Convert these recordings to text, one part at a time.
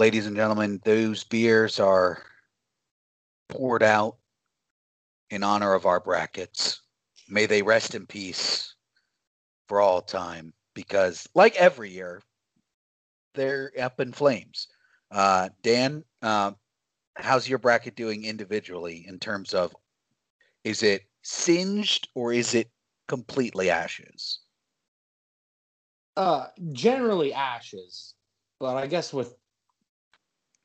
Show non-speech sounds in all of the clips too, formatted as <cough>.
ladies and gentlemen, those beers are poured out in honor of our brackets. May they rest in peace for all time because, like every year, they're up in flames. Uh, Dan, uh, how's your bracket doing individually in terms of is it singed or is it completely ashes? Uh, generally ashes, but I guess with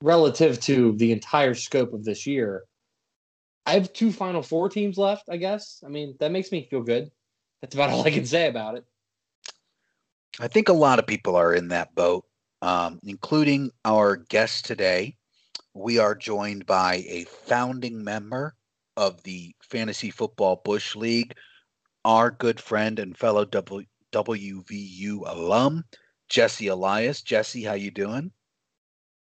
relative to the entire scope of this year, I have two Final Four teams left. I guess. I mean, that makes me feel good. That's about <laughs> all I can say about it. I think a lot of people are in that boat, um, including our guest today. We are joined by a founding member of the Fantasy Football Bush League, our good friend and fellow w- WVU alum, Jesse Elias. Jesse, how you doing?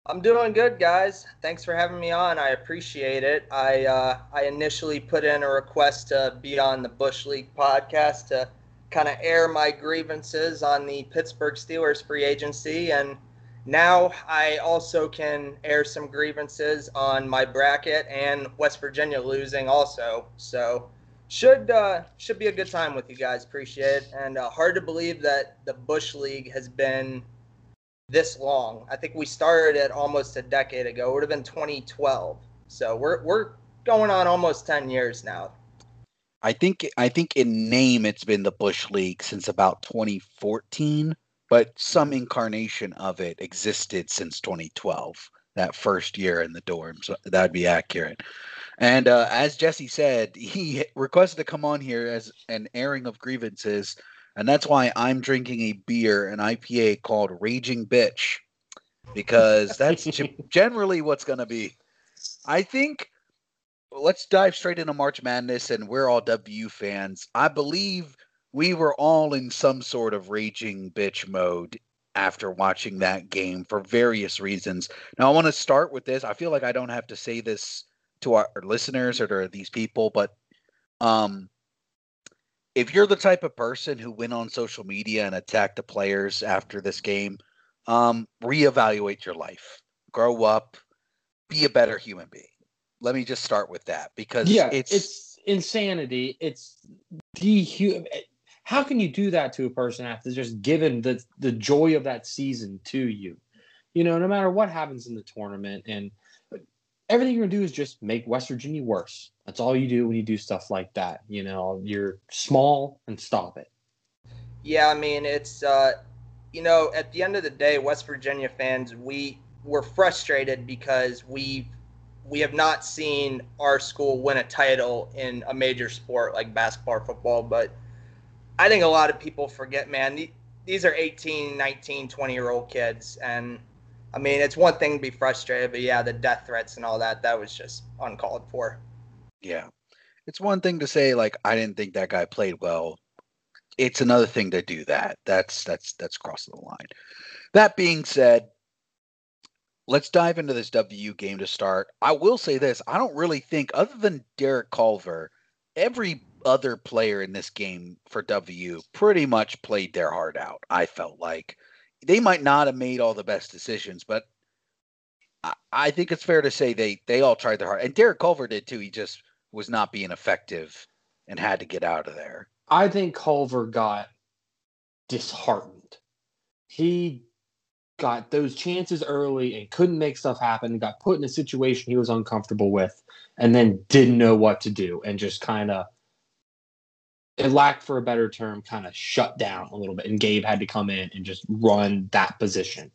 I'm doing good, guys. Thanks for having me on. I appreciate it. I uh, I initially put in a request to be on the Bush League podcast to kind of air my grievances on the Pittsburgh Steelers free agency, and now I also can air some grievances on my bracket and West Virginia losing also. So should uh, should be a good time with you guys. Appreciate it, and uh, hard to believe that the Bush League has been this long. I think we started it almost a decade ago. It would have been 2012. So we're we're going on almost 10 years now. I think I think in name it's been the Bush League since about 2014, but some incarnation of it existed since 2012. That first year in the dorms, that'd be accurate. And uh, as Jesse said, he requested to come on here as an airing of grievances and that's why I'm drinking a beer, an IPA called Raging Bitch, because that's <laughs> generally what's going to be. I think let's dive straight into March Madness, and we're all W fans. I believe we were all in some sort of raging bitch mode after watching that game for various reasons. Now, I want to start with this. I feel like I don't have to say this to our listeners or to these people, but um, if you're the type of person who went on social media and attacked the players after this game, um, reevaluate your life, grow up, be a better human being. Let me just start with that because yeah, it's, it's insanity. It's dehuman. How can you do that to a person after just given the the joy of that season to you? You know, no matter what happens in the tournament, and everything you're gonna do is just make West Virginia worse. That's all you do when you do stuff like that. You know, you're small and stop it. Yeah, I mean, it's uh, you know, at the end of the day, West Virginia fans, we were frustrated because we we have not seen our school win a title in a major sport like basketball or football, but I think a lot of people forget, man, these are 18, 19, 20 year old kids and I mean, it's one thing to be frustrated, but yeah, the death threats and all that, that was just uncalled for. Yeah. It's one thing to say like I didn't think that guy played well. It's another thing to do that. That's that's that's crossing the line. That being said, let's dive into this W game to start. I will say this, I don't really think other than Derek Culver, every other player in this game for W pretty much played their heart out. I felt like they might not have made all the best decisions, but I, I think it's fair to say they they all tried their heart. And Derek Culver did too. He just was not being effective and had to get out of there. I think Culver got disheartened. He got those chances early and couldn't make stuff happen, and got put in a situation he was uncomfortable with, and then didn't know what to do and just kind of it lacked for a better term, kind of shut down a little bit. And Gabe had to come in and just run that position.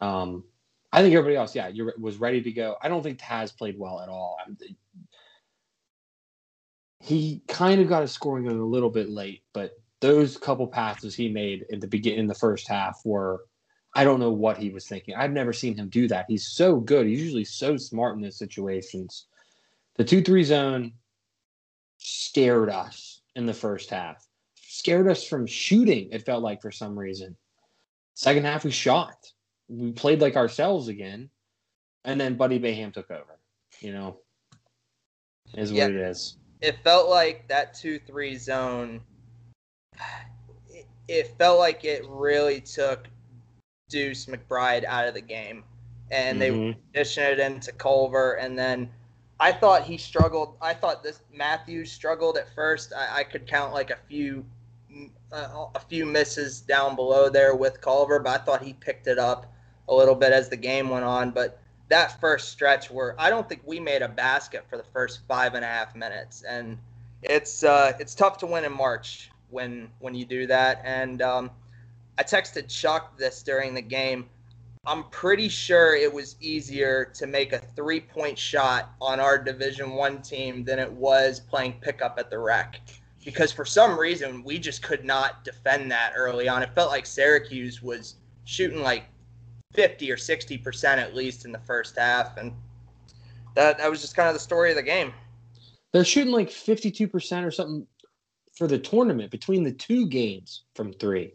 Um, I think everybody else, yeah, you was ready to go. I don't think Taz played well at all. I'm, he kind of got his scoring a little bit late, but those couple passes he made in the beginning in the first half were I don't know what he was thinking. I've never seen him do that. He's so good. He's usually so smart in those situations. The 2 3 zone scared us in the first half, scared us from shooting, it felt like for some reason. Second half, we shot. We played like ourselves again. And then Buddy Boeheim took over. You know, is what it is it felt like that two three zone. It, felt like it really took Deuce McBride out of the game. and they mm-hmm. condition it into Culver, and then I thought he struggled. I thought this Matthews struggled at first. I, I could count like a few uh, a few misses down below there with Culver, but I thought he picked it up a little bit as the game went on. But that first stretch where I don't think we made a basket for the first five and a half minutes, and it's uh, it's tough to win in March when when you do that. And um, I texted Chuck this during the game. I'm pretty sure it was easier to make a three point shot on our Division One team than it was playing pickup at the rec. Because for some reason we just could not defend that early on. It felt like Syracuse was shooting like 50 or 60 percent at least in the first half, and that that was just kind of the story of the game. They're shooting like 52 percent or something for the tournament between the two games from three.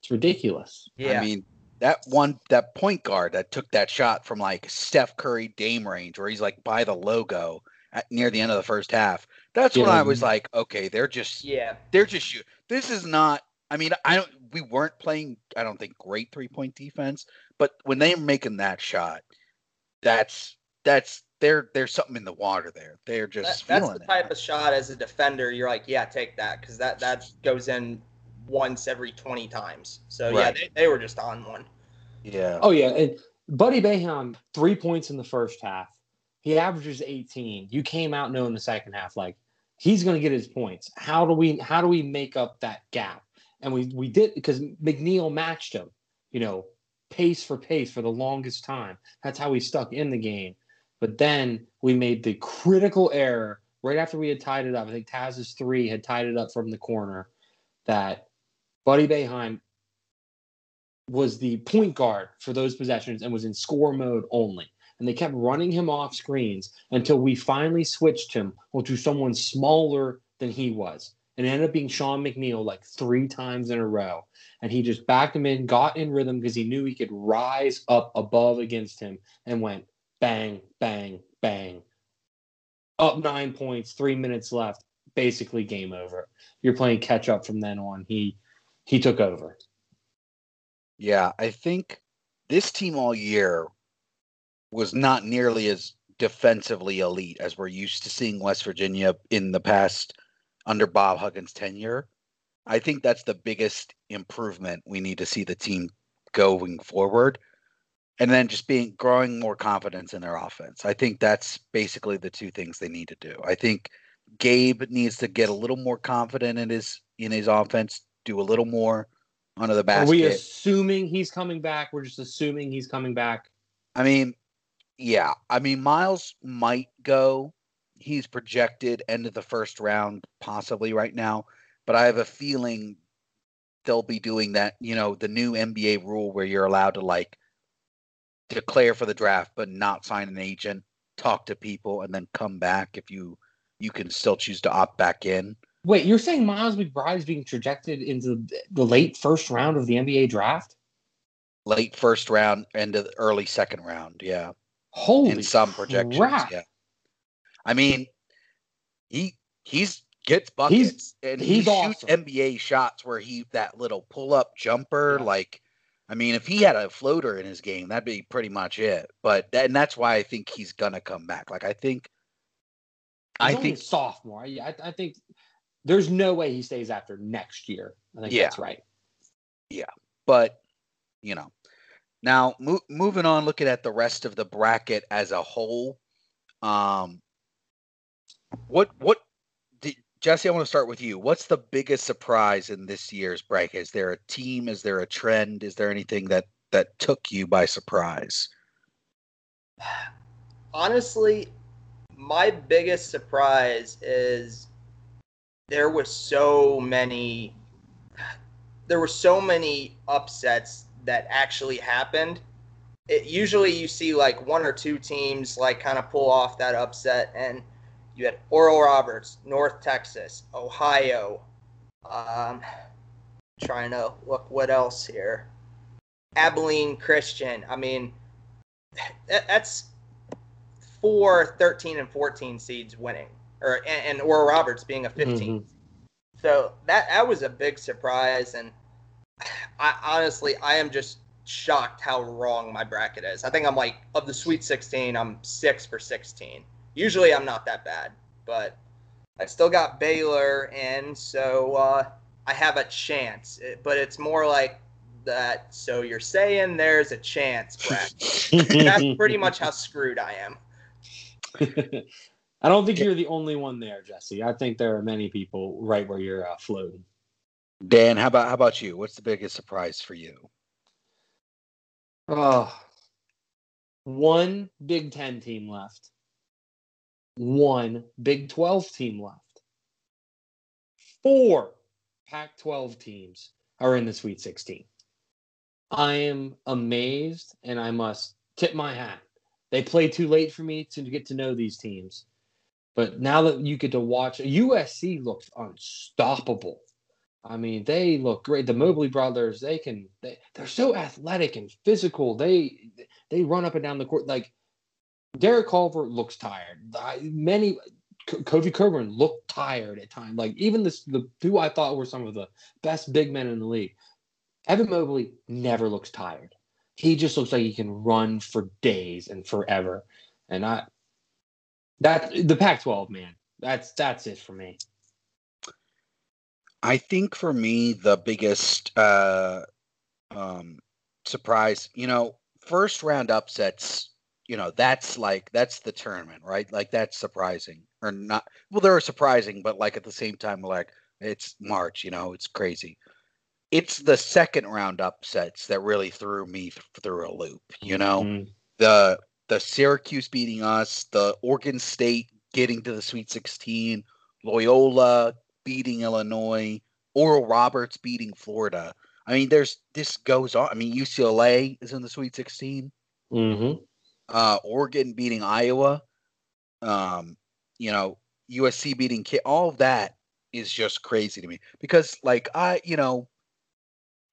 It's ridiculous. Yeah. I mean, that one that point guard that took that shot from like Steph Curry Dame range where he's like by the logo at, near the end of the first half. That's yeah. when I was like, okay, they're just yeah, they're just shoot. This is not. I mean, I don't. We weren't playing. I don't think great three point defense, but when they're making that shot, that's that's there. There's something in the water there. They're just that, that's the type it. of shot as a defender. You're like, yeah, take that because that that goes in once every 20 times. So right. yeah, they, they were just on one. Yeah. Oh yeah, and Buddy Boeheim three points in the first half. He averages 18. You came out knowing the second half like he's going to get his points. How do we how do we make up that gap? And we we did because McNeil matched him. You know, pace for pace for the longest time. That's how we stuck in the game. But then we made the critical error right after we had tied it up. I think Taz's three had tied it up from the corner. That Buddy Boeheim was the point guard for those possessions and was in score mode only. And they kept running him off screens until we finally switched him to someone smaller than he was. And it ended up being Sean McNeil like three times in a row. And he just backed him in, got in rhythm because he knew he could rise up above against him and went bang, bang, bang. Up nine points, three minutes left, basically game over. You're playing catch up from then on. He he took over. Yeah, I think this team all year was not nearly as defensively elite as we're used to seeing West Virginia in the past under Bob Huggins' tenure. I think that's the biggest improvement we need to see the team going forward. And then just being growing more confidence in their offense. I think that's basically the two things they need to do. I think Gabe needs to get a little more confident in his in his offense do a little more under the basket. Are we assuming he's coming back? We're just assuming he's coming back. I mean, yeah. I mean, Miles might go. He's projected end of the first round, possibly right now. But I have a feeling they'll be doing that. You know, the new NBA rule where you're allowed to like declare for the draft, but not sign an agent, talk to people, and then come back if you you can still choose to opt back in. Wait, you're saying Miles McBride is being projected into the late first round of the NBA draft? Late first round, into the early second round, yeah. Holy in some projections, crap. yeah. I mean, he he's gets buckets he's, and he's he awesome. shoots NBA shots where he that little pull up jumper, yeah. like I mean, if he had a floater in his game, that'd be pretty much it. But and that's why I think he's gonna come back. Like I think, he's I think sophomore. I, I think there's no way he stays after next year. I think yeah. that's right. Yeah, but you know, now mo- moving on, looking at the rest of the bracket as a whole, um, what what Jesse? I want to start with you. What's the biggest surprise in this year's bracket? Is there a team? Is there a trend? Is there anything that that took you by surprise? <sighs> Honestly, my biggest surprise is there was so many there were so many upsets that actually happened. It, usually you see like one or two teams like kind of pull off that upset and you had Oral Roberts, North Texas, Ohio. Um, trying to look what else here. Abilene Christian. I mean, that's four 13 and 14 seeds winning or and, and Oral Roberts being a 15. Mm-hmm. So that that was a big surprise, and I honestly I am just shocked how wrong my bracket is. I think I'm like of the Sweet 16, I'm six for 16. Usually I'm not that bad, but I still got Baylor in, so uh, I have a chance. It, but it's more like that. So you're saying there's a chance, Brett? <laughs> That's pretty much how screwed I am. <laughs> I don't think you're the only one there, Jesse. I think there are many people right where you're uh, floating. Dan, how about how about you? What's the biggest surprise for you? Oh, one Big Ten team left. One Big 12 team left. Four Pac 12 teams are in the Sweet 16. I am amazed and I must tip my hat. They play too late for me to get to know these teams. But now that you get to watch, USC looks unstoppable. I mean, they look great. The Mobley brothers, they can they, they're so athletic and physical. They they run up and down the court like Derek Culver looks tired. Many Kofi Cockburn looked tired at times. Like even this the two I thought were some of the best big men in the league. Evan Mobley never looks tired. He just looks like he can run for days and forever. And I that the Pac-12 man. That's that's it for me. I think for me the biggest uh, um, surprise, you know, first round upsets, you know, that's like that's the tournament, right? Like that's surprising or not. Well, they're surprising, but like at the same time, like it's March, you know, it's crazy. It's the second round upsets that really threw me th- through a loop. You know, mm-hmm. the the Syracuse beating us, the Oregon State getting to the Sweet 16, Loyola beating Illinois, Oral Roberts beating Florida. I mean, there's this goes on. I mean, UCLA is in the Sweet 16. Mm-hmm. Uh, Oregon beating Iowa. Um, you know, USC beating K. All of that is just crazy to me because, like, I, you know,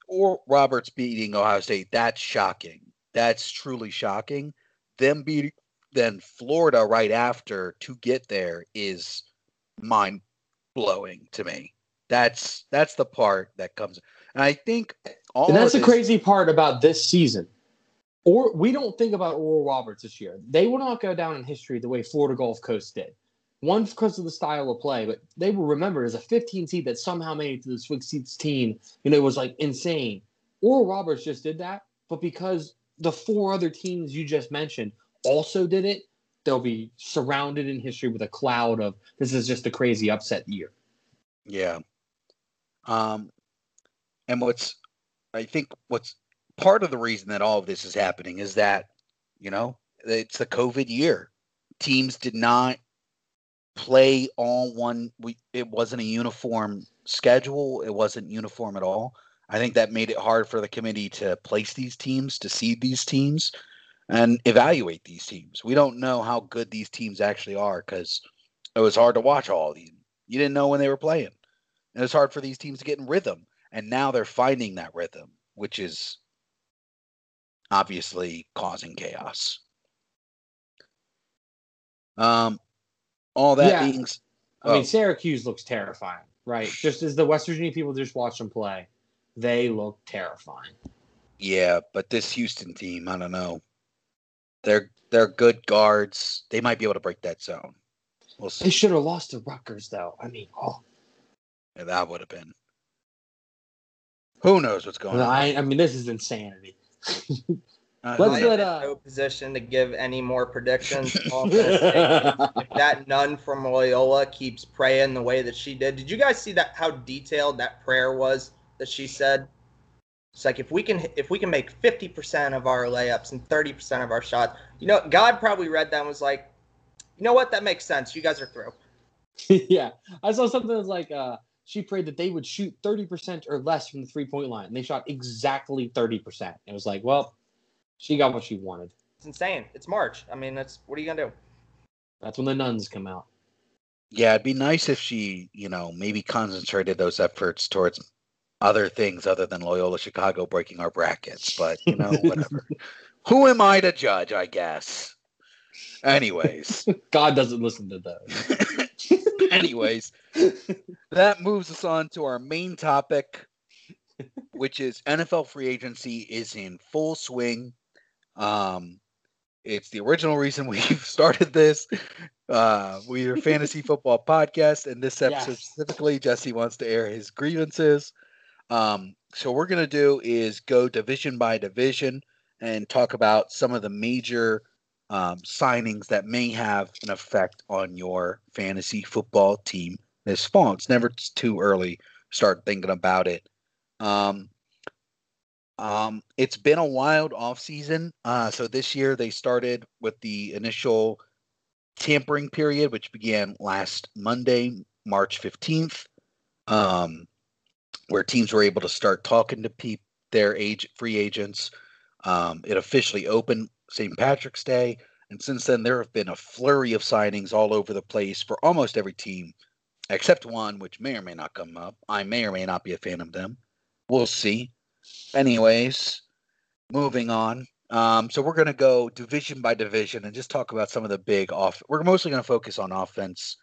or Roberts beating Ohio State. That's shocking. That's truly shocking. Them beating then Florida right after to get there is mind blowing to me. That's that's the part that comes. And I think all and that's the crazy part about this season. Or we don't think about Oral Roberts this year. They will not go down in history the way Florida Gulf Coast did. One because of the style of play, but they will remember as a 15 seed that somehow made it to the Sweet 16. You know, it was like insane. Oral Roberts just did that, but because the four other teams you just mentioned also did it, they'll be surrounded in history with a cloud of this is just a crazy upset year. Yeah. Um, and what's, I think what's part of the reason that all of this is happening is that, you know, it's the COVID year. Teams did not play all one. We it wasn't a uniform schedule. It wasn't uniform at all. I think that made it hard for the committee to place these teams, to seed these teams and evaluate these teams. We don't know how good these teams actually are because it was hard to watch all of these. You didn't know when they were playing. And it's hard for these teams to get in rhythm. And now they're finding that rhythm, which is obviously causing chaos. Um, all that yeah. being, oh. I mean, oh. Syracuse looks terrifying, right? <sighs> Just as the West Virginia people just watch them play, they look terrifying. Yeah, but this Houston team, I don't know. They're they're good guards. They might be able to break that zone. We'll see. They should have lost to Rutgers, though. I mean, oh, yeah, that would have been. Who knows what's going I, on? I mean, this is insanity. Uh, Let's let uh, no position to give any more predictions. <laughs> if that nun from Loyola keeps praying the way that she did, did you guys see that? How detailed that prayer was that she said? It's like if we can if we can make 50% of our layups and 30% of our shots, you know, God probably read that and was like, you know what, that makes sense. You guys are through. <laughs> yeah. I saw something that was like uh she prayed that they would shoot 30% or less from the three point line. And they shot exactly 30%. It was like, well, she got what she wanted. It's insane. It's March. I mean, that's what are you gonna do? That's when the nuns come out. Yeah, it'd be nice if she, you know, maybe concentrated those efforts towards other things other than Loyola Chicago breaking our brackets, but you know, whatever. <laughs> Who am I to judge, I guess? Anyways, <laughs> God doesn't listen to those. <laughs> Anyways, that moves us on to our main topic which is NFL free agency is in full swing. Um, it's the original reason we've started this. Uh, we're a fantasy football podcast, and this episode Yes. specifically, Jesse wants to air his grievances. Um, so we're gonna do is go division by division and talk about some of the major um, signings that may have an effect on your fantasy football team this fall. It's never too early to start thinking about it. Um, um, it's been a wild offseason. Uh, so this year they started with the initial tampering period, which began last Monday, March 15th, um, where teams were able to start talking to peop- their age free agents. Um, it officially opened St. Patrick's Day. And since then, there have been a flurry of signings all over the place for almost every team, except one, which may or may not come up. I may or may not be a fan of them. We'll see. Anyways, moving on. Um, so we're going to go division by division and just talk about some of the big off. We're mostly going to focus on offense,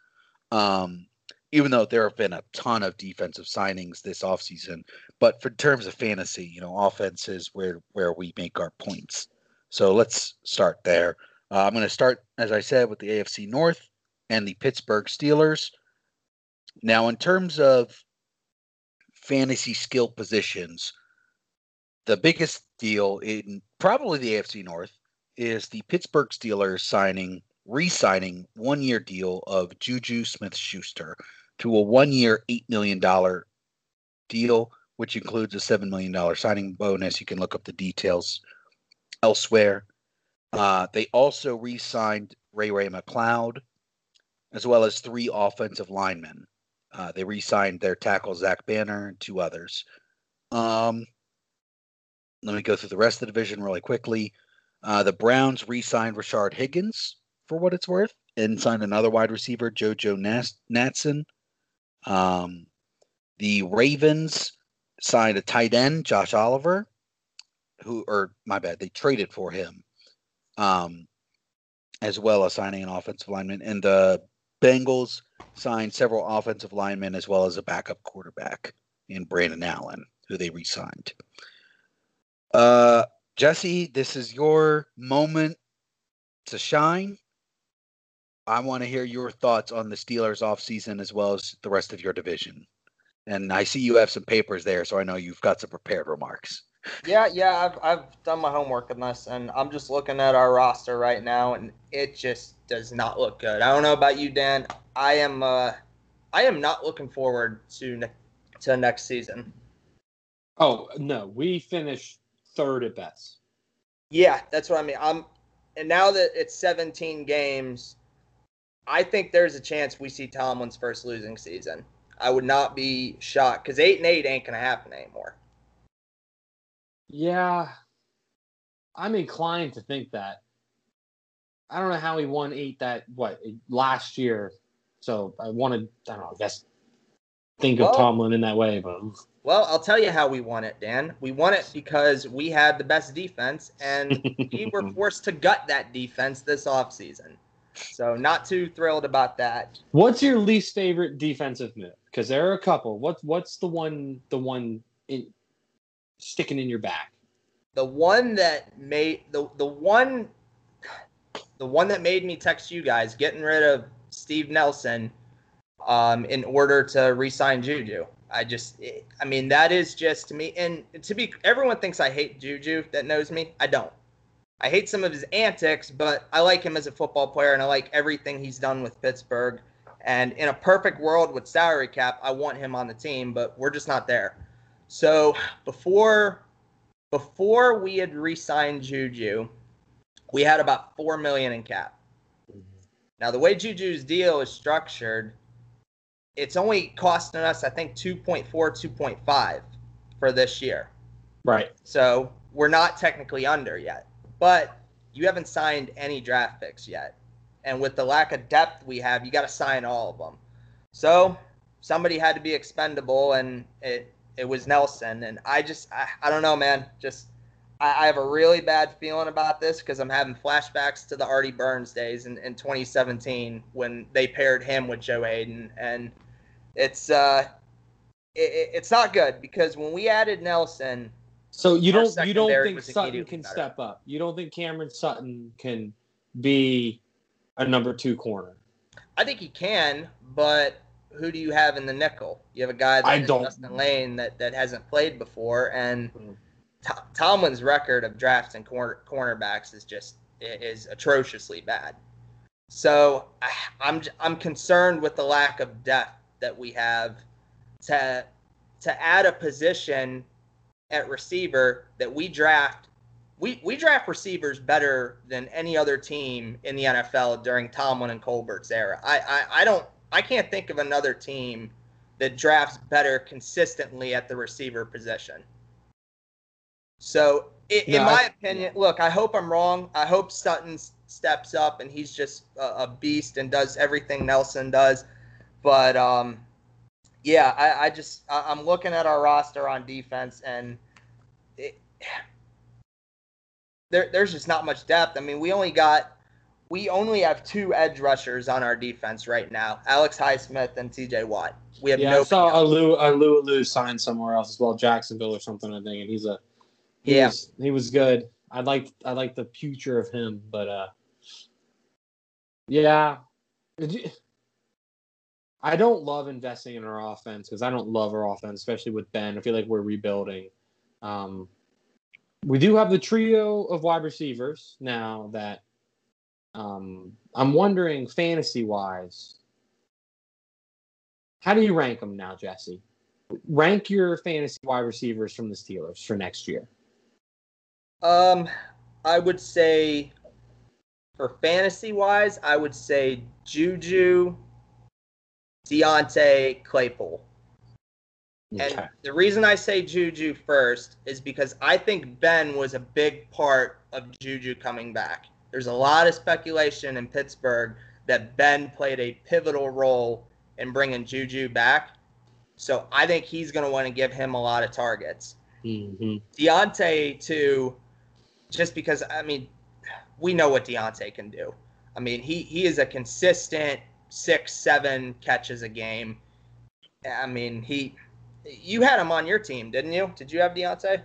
um, even though there have been a ton of defensive signings this offseason. But for terms of fantasy, you know, offense is where where we make our points. So let's start there. Uh, I'm going to start, as I said, with the AFC North and the Pittsburgh Steelers. Now, in terms of fantasy skill positions, the biggest deal in probably the AFC North is the Pittsburgh Steelers signing, re-signing one-year deal of Juju Smith-Schuster to a one-year, eight million dollar deal, which includes a seven million dollar signing bonus. You can look up the details elsewhere. Uh, they also re-signed Ray Ray McCloud, as well as three offensive linemen. Uh, they re-signed their tackle Zach Banner and two others. Um, let me go through the rest of the division really quickly. Uh, the Browns re-signed Rashard Higgins for what it's worth, and signed another wide receiver, JoJo Nas- Natson. Um, the Ravens signed a tight end, Josh Oliver, who, or my bad, they traded for him, um, as well as signing an offensive lineman. And the Bengals signed several offensive linemen as well as a backup quarterback in Brandon Allen, who they re-signed. Uh, Jesse, this is your moment to shine. I want to hear your thoughts on the Steelers offseason as well as the rest of your division. And I see you have some papers there, so I know you've got some prepared remarks. Yeah, yeah, I've I've done my homework on this, and I'm just looking at our roster right now, and it just does not look good. I don't know about you, Dan. I am uh, I am not looking forward to ne- to next season. Oh no, we finished third at best. Yeah, that's what I mean. I'm, and now that it's 17 games, I think there's a chance we see Tomlin's first losing season. I would not be shocked because eight and eight ain't gonna happen anymore. Yeah, I'm inclined to think that. I don't know how he won eight that what last year, so I wanted I don't know. I guess think of Tomlin in that way, but Well, I'll tell you how we won it, Dan. We won it because we had the best defense, and we were <laughs> forced to gut that defense this offseason. So, not too thrilled about that. what's your least favorite defensive move? Because there are a couple. What's what's the one the one in, sticking in your back? The one that made the the one the one that made me text you guys getting rid of Steve Nelson um, in order to re-sign Juju. I just, it- I mean, that is just to me. And to be, everyone thinks I hate Juju that knows me. I don't. I hate some of his antics, but I like him as a football player, and I like everything he's done with Pittsburgh. And in a perfect world with salary cap, I want him on the team, but we're just not there. So before before we had re-signed Juju, we had about four million in cap. Now the way Juju's deal is structured, it's only costing us, I think, 2.4, 2.5 for this year. Right. So we're not technically under yet. But you haven't signed any draft picks yet. And with the lack of depth we have, you got to sign all of them. So somebody had to be expendable, and it it was Nelson. And I just I, I don't know, man. Just I, I have a really bad feeling about this because I'm having flashbacks to the Artie Burns days in, in 2017 when they paired him with Joe Haden, and it's uh it, it's not good because when we added Nelson, So you Our don't you don't think Sutton can better. step up? You don't think Cameron Sutton can be a number two corner? I think he can, but who do you have in the nickel? You have a guy that Justin Layne that, that hasn't played before, and Mm. Tomlin's record of drafting corner cornerbacks is just is atrociously bad. So I, I'm I'm concerned with the lack of depth that we have to to add a position at receiver that we draft. We, we draft receivers better than any other team in the NFL during Tomlin and Colbert's era. I, I, I don't I can't think of another team that drafts better consistently at the receiver position. So, i in my I- opinion, look, I hope I'm wrong. I hope Sutton steps up and he's just a, a beast and does everything Nelson does. But um, yeah, I, I just I, I'm looking at our roster on defense and it, there, there's just not much depth. I mean, we only got we only have two edge rushers on our defense right now: Alex Highsmith and T.J. Watt. We have Yeah, no. I saw Alu Alu Alu signed somewhere else as well, Jacksonville or something. I think, and he's a he Yeah. was, he was good. I like I like the future of him, but uh, yeah, I don't love investing in our offense because I don't love our offense, especially with Ben. I feel like we're rebuilding. Um, we do have the trio of wide receivers now that um, I'm wondering fantasy wise. How do you rank them now, Jesse? Rank your fantasy wide receivers from the Steelers for next year. Um, I would say for fantasy wise, I would say Juju, Diontae, Claypool. And the reason I say Juju first is because I think Ben was a big part of Juju coming back. There's a lot of speculation in Pittsburgh that Ben played a pivotal role in bringing Juju back. So I think he's going to want to give him a lot of targets. hmm Diontae too, just because I mean, we know what Diontae can do. I mean, he he is a consistent six, seven catches a game. I mean, he. You had him on your team, didn't you? Did you have Diontae?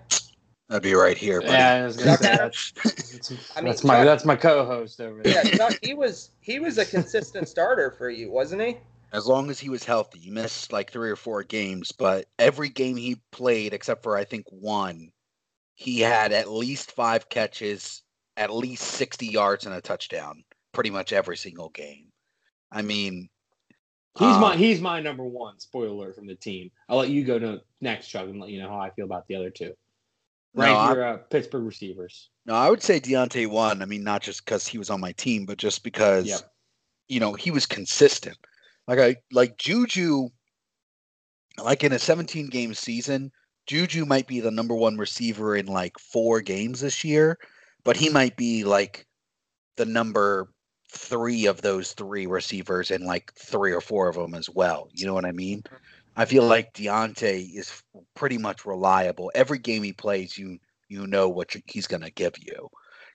That'd be right here, buddy. Yeah, I was gonna Chuck say that's, that's, <laughs> I mean, that's my Chuck- that's my co-host over there. Yeah, Chuck, he was he was a consistent starter for you, wasn't he? As long as he was healthy, he missed like three or four games, but every game he played, except for I think one, he had at least five catches, at least 60 yards, and a touchdown pretty much every single game. I mean, He's um, my he's my number one. Spoiler alert from the team. I'll let you go to next, Chuck, and let you know how I feel about the other two. No, Rank I'm- your uh, Pittsburgh receivers. No, I would say Diontae won. I mean, not just because he was on my team, but just because Yep. you know he was consistent. Like I like Juju. Like in a 17 game season, Juju might be the number one receiver in like four games this year, but he might be like the number three of those three receivers and like three or four of them as well. You know what I mean? I feel like Diontae is pretty much reliable. Every game he plays, you you know what you- he's going to give you.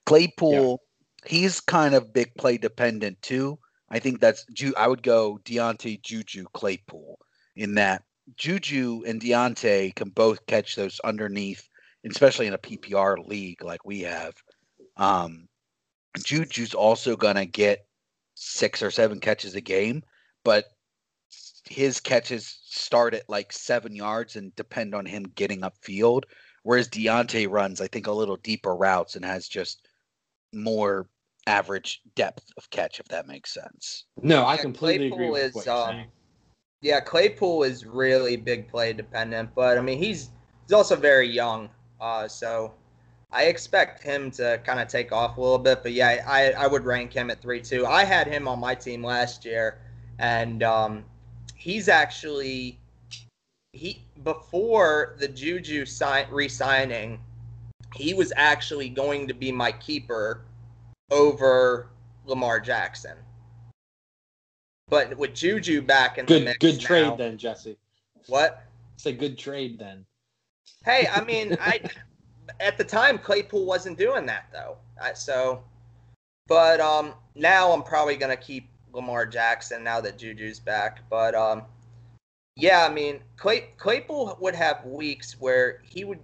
Claypool, he's kind of big play dependent too. I think that's Ju- I would go Diontae, Juju, Claypool in that Juju and Diontae can both catch those underneath, especially in a PPR league like we have. Um, Juju's also gonna get six or seven catches a game, but his catches start at like seven yards and depend on him getting upfield. Whereas Diontae runs, I think, a little deeper routes and has just more average depth of catch, if that makes sense. No, I Yeah, completely Claypool agree with is, what you're um. Yeah, Claypool is really big play dependent, but I mean he's he's also very young, uh, so I expect him to kind of take off a little bit. But yeah, I, I would rank him at three two. I had him on my team last year, and um, he's actually he before the Juju sign re-signing, he was actually going to be my keeper over Lamar Jackson. But with Juju back in the Good mix good now- trade then, Jesse. What? It's a good trade then. Hey, I mean, I at the time Claypool wasn't doing that though. I, so, but um, now I'm probably gonna keep Lamar Jackson now that Juju's back. But um, Yeah, I mean, Clay, Claypool would have weeks where he would.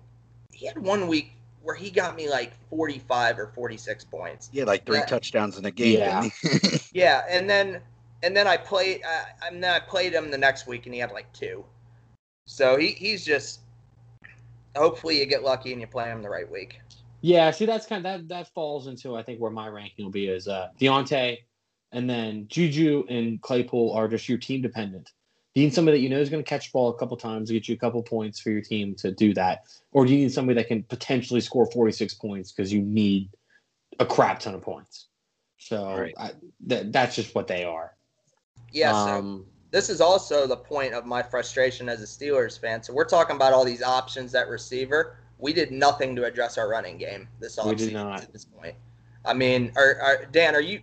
He had one week where he got me like 45 or 46 points. Yeah, like three Yeah. touchdowns in a game. Yeah. <laughs> Yeah, and then and then I played. Uh, and then I played him the next week, and he had like two. So he he's just. Hopefully, you get lucky and you play him the right week. Yeah, see, that's kind of that that falls into I think where my ranking will be is uh Diontae, and then Juju and Claypool are just your team dependent. Do you need somebody that you know is going to catch the ball a couple times to get you a couple points for your team to do that, or do you need somebody that can potentially score forty six points because you need a crap ton of points? So Right. I, that that's just what they are. Yeah. so Um, this is also the point of my frustration as a Steelers fan. So we're talking about all these options at receiver. We did nothing to address our running game this We did offseason not. at this point. I mean, are, are Dan, are you?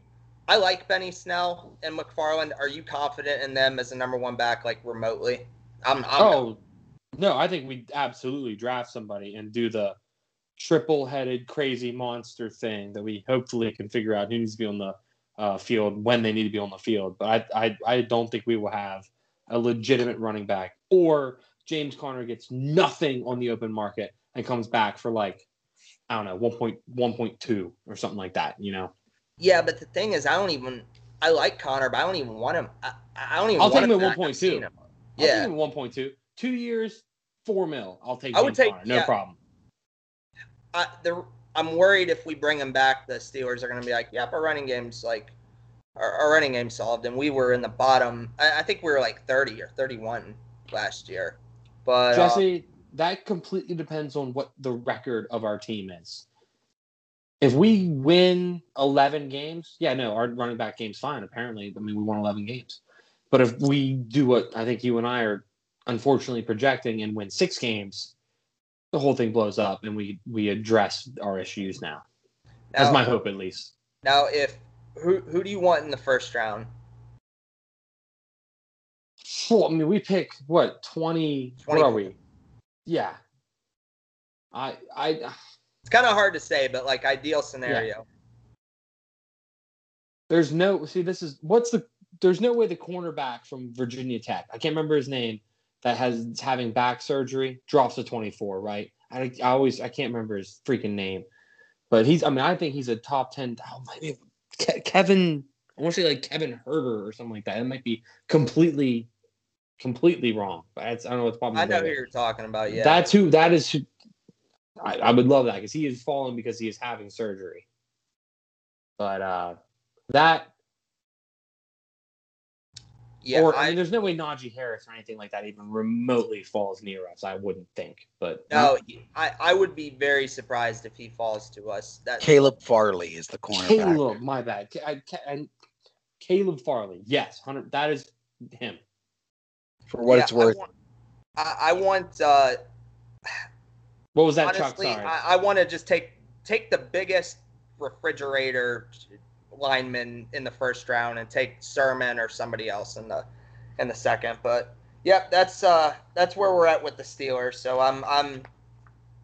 I like Benny Snell and McFarland. Are you confident in them as a number one back, like remotely? I'm. I'm oh no, I think we absolutely draft somebody and do the triple headed crazy monster thing that we hopefully can figure out who needs to be on the uh, field when they need to be on the field. But I, I I don't think we will have a legitimate running back or James Conner gets nothing on the open market and comes back for like I don't know 1.1.2 or something like that. You know, Yeah, but the thing is, I don't even. I like Conner, but I don't even want him. I, I don't even. I'll take want him at 1.2. seen. I'll Yeah. take him at 1.2, two years, four mil. I'll take. I would take- no yeah. problem. I, the, I'm worried if we bring him back, the Steelers are going to be like, "Yep, our running game's like, our, our running game solved." And we were in the bottom. I, I think we were like 30 or 31 last year. But uh, Jesse, that completely depends on what the record of our team is. If we win 11 games, yeah, no, our running back game's fine. Apparently, I mean, we won 11 games. But if we do what I think you and I are unfortunately projecting and win six games, the whole thing blows up and we we address our issues now. That's my hope, at least. now, if who who do you want in the first round? Well, I mean, we pick what 20? What are we? Yeah. I I uh, It's kind of hard to say, but like ideal scenario. There's no see. This is what's the. There's no way the cornerback from Virginia Tech. I can't remember his name. That has having back surgery drops to 24. Right. I, I always I can't remember his freaking name, but he's. I mean, I think he's a top 10. Oh, maybe Ke- Kevin. I want to say like Kevin Herter or something like that. It might be completely, completely wrong. But I don't know what's problem. I know who you're talking about. Yeah. That's who. That is who. I, I would love that because he is falling because he is having surgery. But uh that yeah. or I, I, mean, there's no way Najee Harris or anything like that even remotely falls near us. I wouldn't think, but no, I, I would be very surprised if he falls to us. That Caleb Farley is the cornerback. Caleb, my bad. Ca- I, and Caleb Farley, yes, hundred. That is him. For what yeah, it's worth, I want, I, I want uh, What was that, Chuck? honestly, Sorry. I, I want to just take take the biggest refrigerator lineman in the first round and take Sermon or somebody else in the in the second. But yep, that's uh that's where we're at with the Steelers. So I'm I'm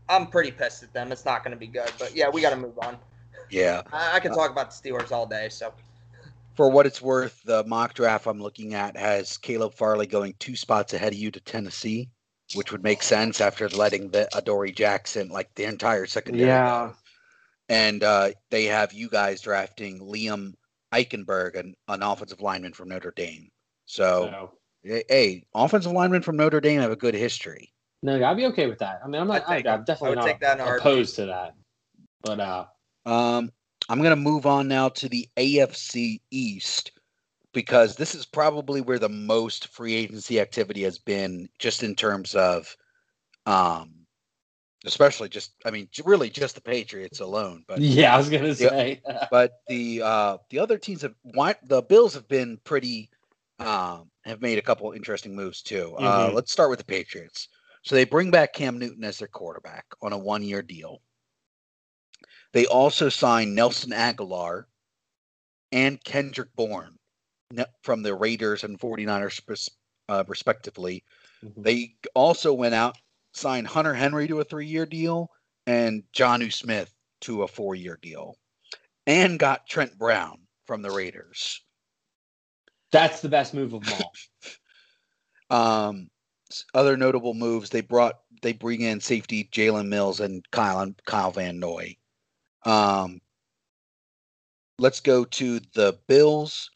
I'm pretty pissed at them. It's not going to be good. But yeah, we got to move on. yeah. I, I can talk about the Steelers all day. So For what it's worth, the mock draft I'm looking at has Caleb Farley going two spots ahead of you to Tennessee, which would make sense after letting the Adoree Jackson like the entire secondary. Yeah. Go. And uh, they have you guys drafting Liam Eichenberg, an, an offensive lineman from Notre Dame. So, So, hey, hey, offensive linemen from Notre Dame have a good history. no, I'd be okay with that. I mean, I'm not. I'd take- I, I'm definitely would not take that in a heartbeat. opposed to that. But uh, Um, I'm going to move on now to the AFC East because this is probably where the most free agency activity has been, just in terms of, um, especially just, I mean, really just the Patriots alone. But <laughs> yeah, I was gonna say. <laughs> but the uh, the other teams have, the Bills have been pretty, um, have made a couple interesting moves too. Uh, Mhm. let's start with the Patriots. So they bring back Cam Newton as their quarterback on a one year deal. They also signed Nelson Agholor and Kendrick Bourne from the Raiders and 49ers, uh, respectively. Mhm. They also went out, signed Hunter Henry to a three year deal and Jonnu Smith to a four year deal, and got Trent Brown from the Raiders. That's the best move of them all. <laughs> Um, other notable moves they brought they bring in safety Jalen Mills and Kyle Kyle Van Noy. Um, let's go to the Bills.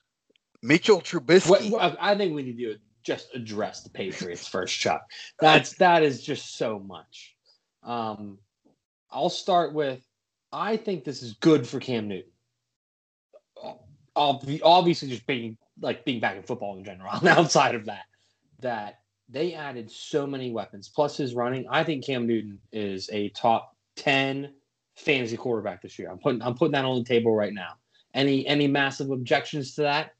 Mitchell Trubisky. What, I think we need to just address the Patriots first, Chuck. That's that is just so much. Um, I'll start with I think this is good for Cam Newton. Obviously, just being like being back in football in general. <laughs> Outside of that, that they added so many weapons plus his running. I think Cam Newton is a top ten fantasy quarterback this year. I'm putting I'm putting that on the table right now. Any any massive objections to that?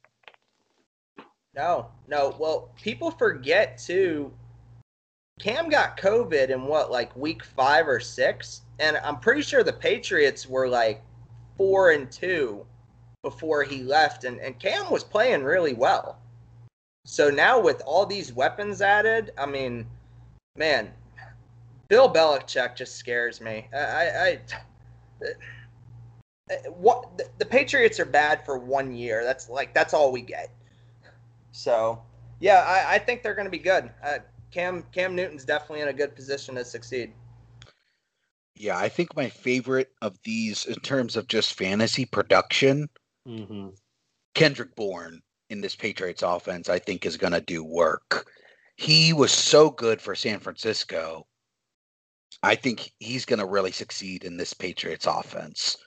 No, no. Well, people forget too. Cam got COVID in what, like week five or six, and I'm pretty sure the Patriots were like four and two before he left, and, and Cam was playing really well. So now with all these weapons added, I mean, man, Bill Belichick just scares me. I, I, I eh, what the, the Patriots are bad for one year. That's like that's all we get. So yeah, I, I think they're going to be good. Uh, Cam Cam Newton's definitely in a good position to succeed. Yeah, I think my favorite of these in terms of just fantasy production, Mm-hmm. Kendrick Bourne in this Patriots offense, I think is going to do work. He was so good for San Francisco. I think he's going to really succeed in this Patriots offense.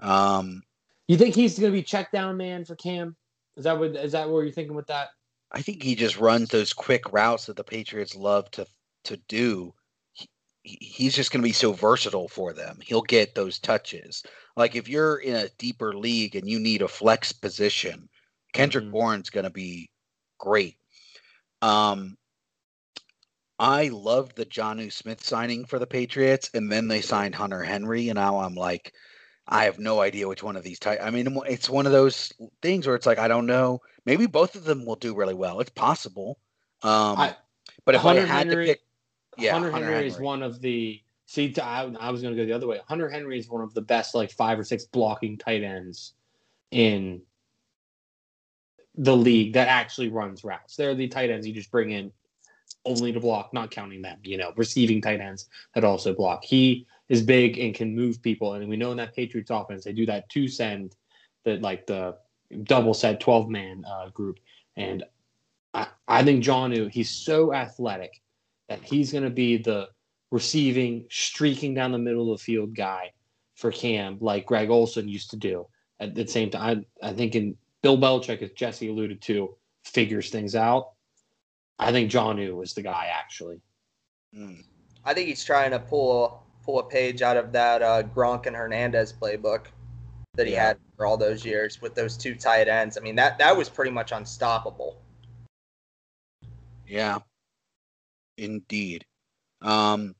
Um, You think he's going to be check down man for Cam? Is that what is that what you're thinking with that? I think he just runs those quick routes that the Patriots love to to do. He, he's just going to be so versatile for them. He'll get those touches. Like if you're in a deeper league and you need a flex position, Kendrick Mhm. Bourne's going to be great. Um, I loved the Jonnu Smith signing for the Patriots, and then they signed Hunter Henry, and now I'm like, I have no idea which one of these. Ty- I mean, it's one of those things where it's like I don't know. Maybe both of them will do really well. It's possible. Um, I- but if Hunter I had Henry- to pick, yeah, Hunter, Hunter Henry, is one of the see. I was going to go the other way. Hunter Henry is one of the best like five or six blocking tight ends in the league that actually runs routes. They're the tight ends you just bring in only to block, not counting them. You know, receiving tight ends that also block. He is big and can move people, and we know in that Patriots offense they do that two send, that like the double set twelve man uh, group, and I, I think John he's so athletic that he's going to be the receiving, streaking down the middle of the field guy for Cam, like Greg Olsen used to do. At the same time, I, I think in Bill Belichick, as Jesse alluded to, figures things out. I think John is the guy actually. Mm. I think he's trying to pull pull a page out of that uh, Gronk and Hernandez playbook that he Yeah. had for all those years with those two tight ends. I mean that that was pretty much unstoppable. Yeah, indeed. Um,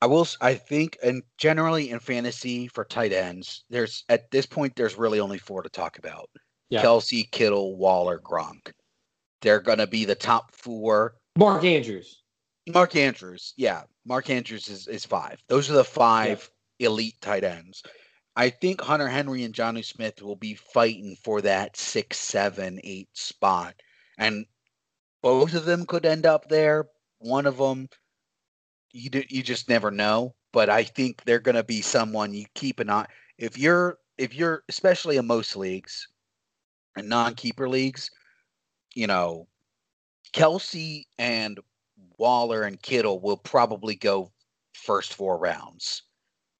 I will. I think, and generally in fantasy for tight ends, there's at this point there's really only four to talk about: Yeah. Kelce, Kittle, Waller, Gronk. They're gonna be the top four. Mark Andrews. Mark Andrews, yeah, Mark Andrews is is five. Those are the five elite tight ends. I think Hunter Henry and Jonnu Smith will be fighting for that six, seven, eight spot, and both of them could end up there. One of them, you do, you just never know. But I think they're going to be someone you keep an eye. If you're if you're especially in most leagues and non-keeper leagues, you know, Kelce and Waller and Kittle will probably go first four rounds.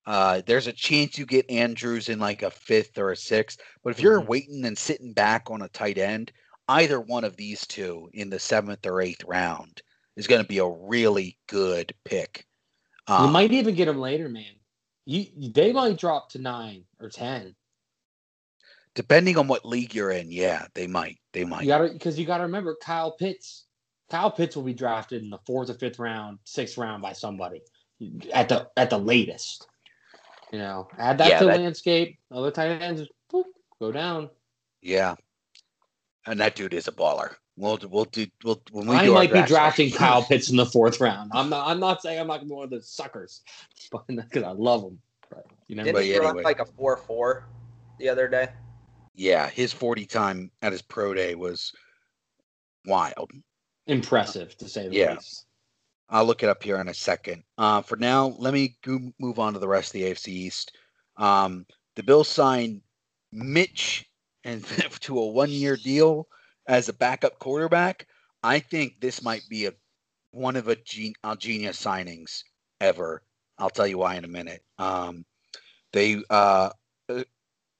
Uh, there's a chance you get Andrews in like a fifth or a sixth, but if you're Mhm. waiting and sitting back on a tight end, either one of these two in the seventh or eighth round is going to be a really good pick. you Um, might even get him later, man. You, you- they might drop to nine or ten. depending on what league you're in, yeah, they might. They might. You got to because you got to remember Kyle Pitts. Kyle Pitts will be drafted in the fourth or fifth round, sixth round by somebody at the at the latest. You know, add that Yeah, to that- landscape. Other tight ends boop, go down. Yeah, and that dude is a baller. We'll we'll do we'll when we I do might be drafting Kyle <laughs> Pitts in the fourth round. I'm not. I'm not saying I'm not gonna be one of the suckers, <laughs> but because I love him. But you know, Didn't But he run anyway. like a four four the other day? Yeah, his 40 time at his pro day was wild. Impressive to say the Yeah. least. I'll look it up here in a second. Uh, for now, let me go, move on to the rest of the AFC East. Um, the Bills signed Mitch and <laughs> to a one-year deal as a backup quarterback. I think this might be a one of a, gen, a genius signings ever. I'll tell you why in a minute. Um, they uh, uh,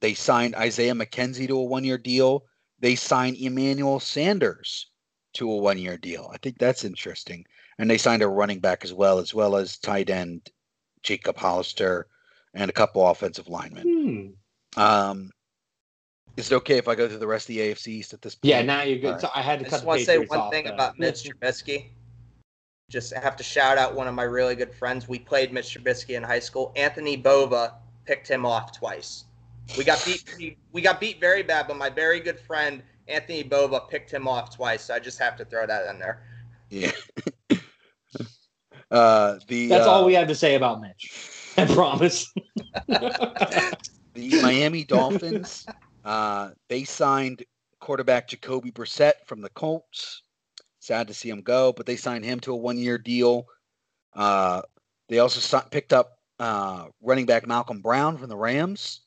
they signed Isaiah McKenzie to a one-year deal. They signed Emmanuel Sanders to a one-year deal. I think that's interesting and they signed a running back as well, as well as tight end Jacob Hollister and a couple offensive linemen. Hmm. Um, is it okay if I go through the rest of the AFC East at this point? Yeah, now you're good. All So I had to I cut just want to say one off, thing though. about Mitch Trubisky. Just have to shout out one of my really good friends. We played Mitch Trubisky in high school. Anthony Bova picked him off twice. We got beat. we- we got beat very bad, but my very good friend Anthony Bova picked him off twice. So I just have to throw that in there. Yeah. <laughs> uh, the That's uh, all we have to say about Mitch. I promise. <laughs> the Miami Dolphins. Uh, they signed quarterback Jacoby Brissett from the Colts. Sad to see him go, but they signed him to a one-year deal. Uh, they also si- picked up uh, running back Malcolm Brown from the Rams,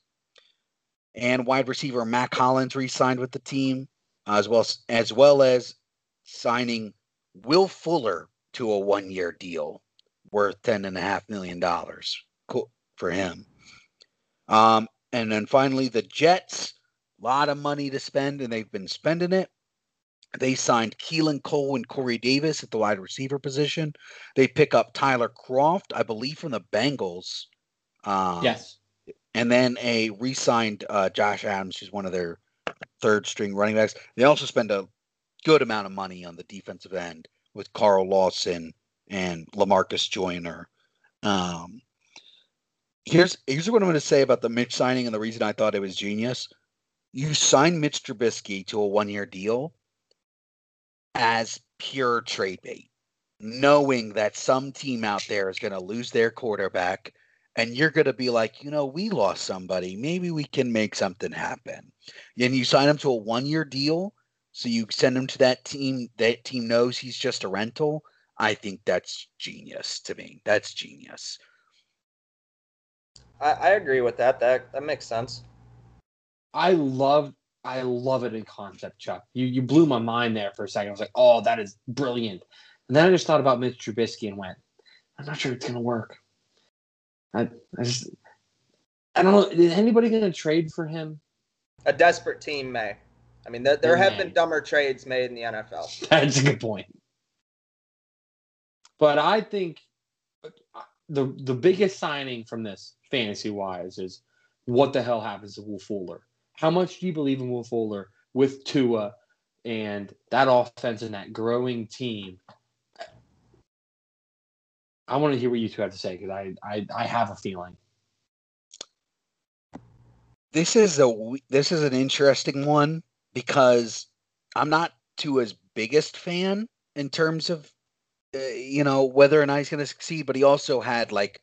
and wide receiver Mack Hollins re-signed with the team, as well as, as well as signing Will Fuller to a one-year deal worth ten and a half million dollars. Cool for him. Um, and then finally, the Jets, a lot of money to spend, and they've been spending it. They signed Keelan Cole and Corey Davis at the wide receiver position. They pick up Tyler Kroft, I believe, from the Bengals. Um, yes. And then a re signed uh, Josh Adams, who's one of their third string running backs. They also spend a good amount of money on the defensive end with Carl Lawson and Lamarcus Joyner. Um, here's here's what I'm going to say about the Mitch signing and the reason I thought it was genius. You sign Mitch Trubisky to a one year deal as pure trade bait, knowing that some team out there is going to lose their quarterback, and you're going to be like, you know, we lost somebody. Maybe we can make something happen. And you sign him to a one year deal, so you send him to that team. That team knows he's just a rental. I think that's genius to me. That's genius. I, I agree with that. That that makes sense. I love I love it in concept, Chuck. You you blew my mind there for a second. I was like, oh, that is brilliant. And then I just thought about Mitch Trubisky and went, I'm not sure it's gonna work. I I just I don't know. Is anybody gonna trade for him? A desperate team may. I mean, there, there have may. been dumber trades made in the NFL. <laughs> That's a good point. But I think uh, the the biggest signing from this fantasy wise is what the hell happens to Will Fuller? How much do you believe in Will Fuller with Tua and that offense and that growing team? I want to hear what you two have to say because I, I I have a feeling. this is a this is an interesting one because I'm not to Tua's biggest fan in terms of uh, you know whether or not he's going to succeed, but he also had like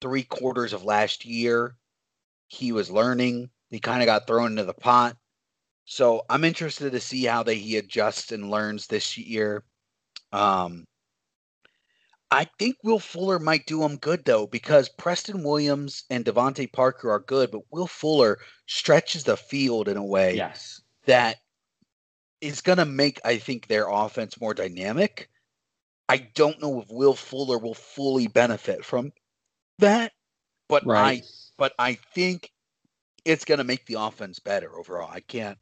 three quarters of last year. He was learning. He kind of got thrown into the pot. So I'm interested to see how they he adjusts and learns this year. Um, I think Will Fuller might do him good though, because Preston Williams and DeVante Parker are good, but Will Fuller stretches the field in a way Yes. that is going to make, I think, their offense more dynamic. I don't know if Will Fuller will fully benefit from that, but Right. I but I think it's going to make the offense better overall. I can't.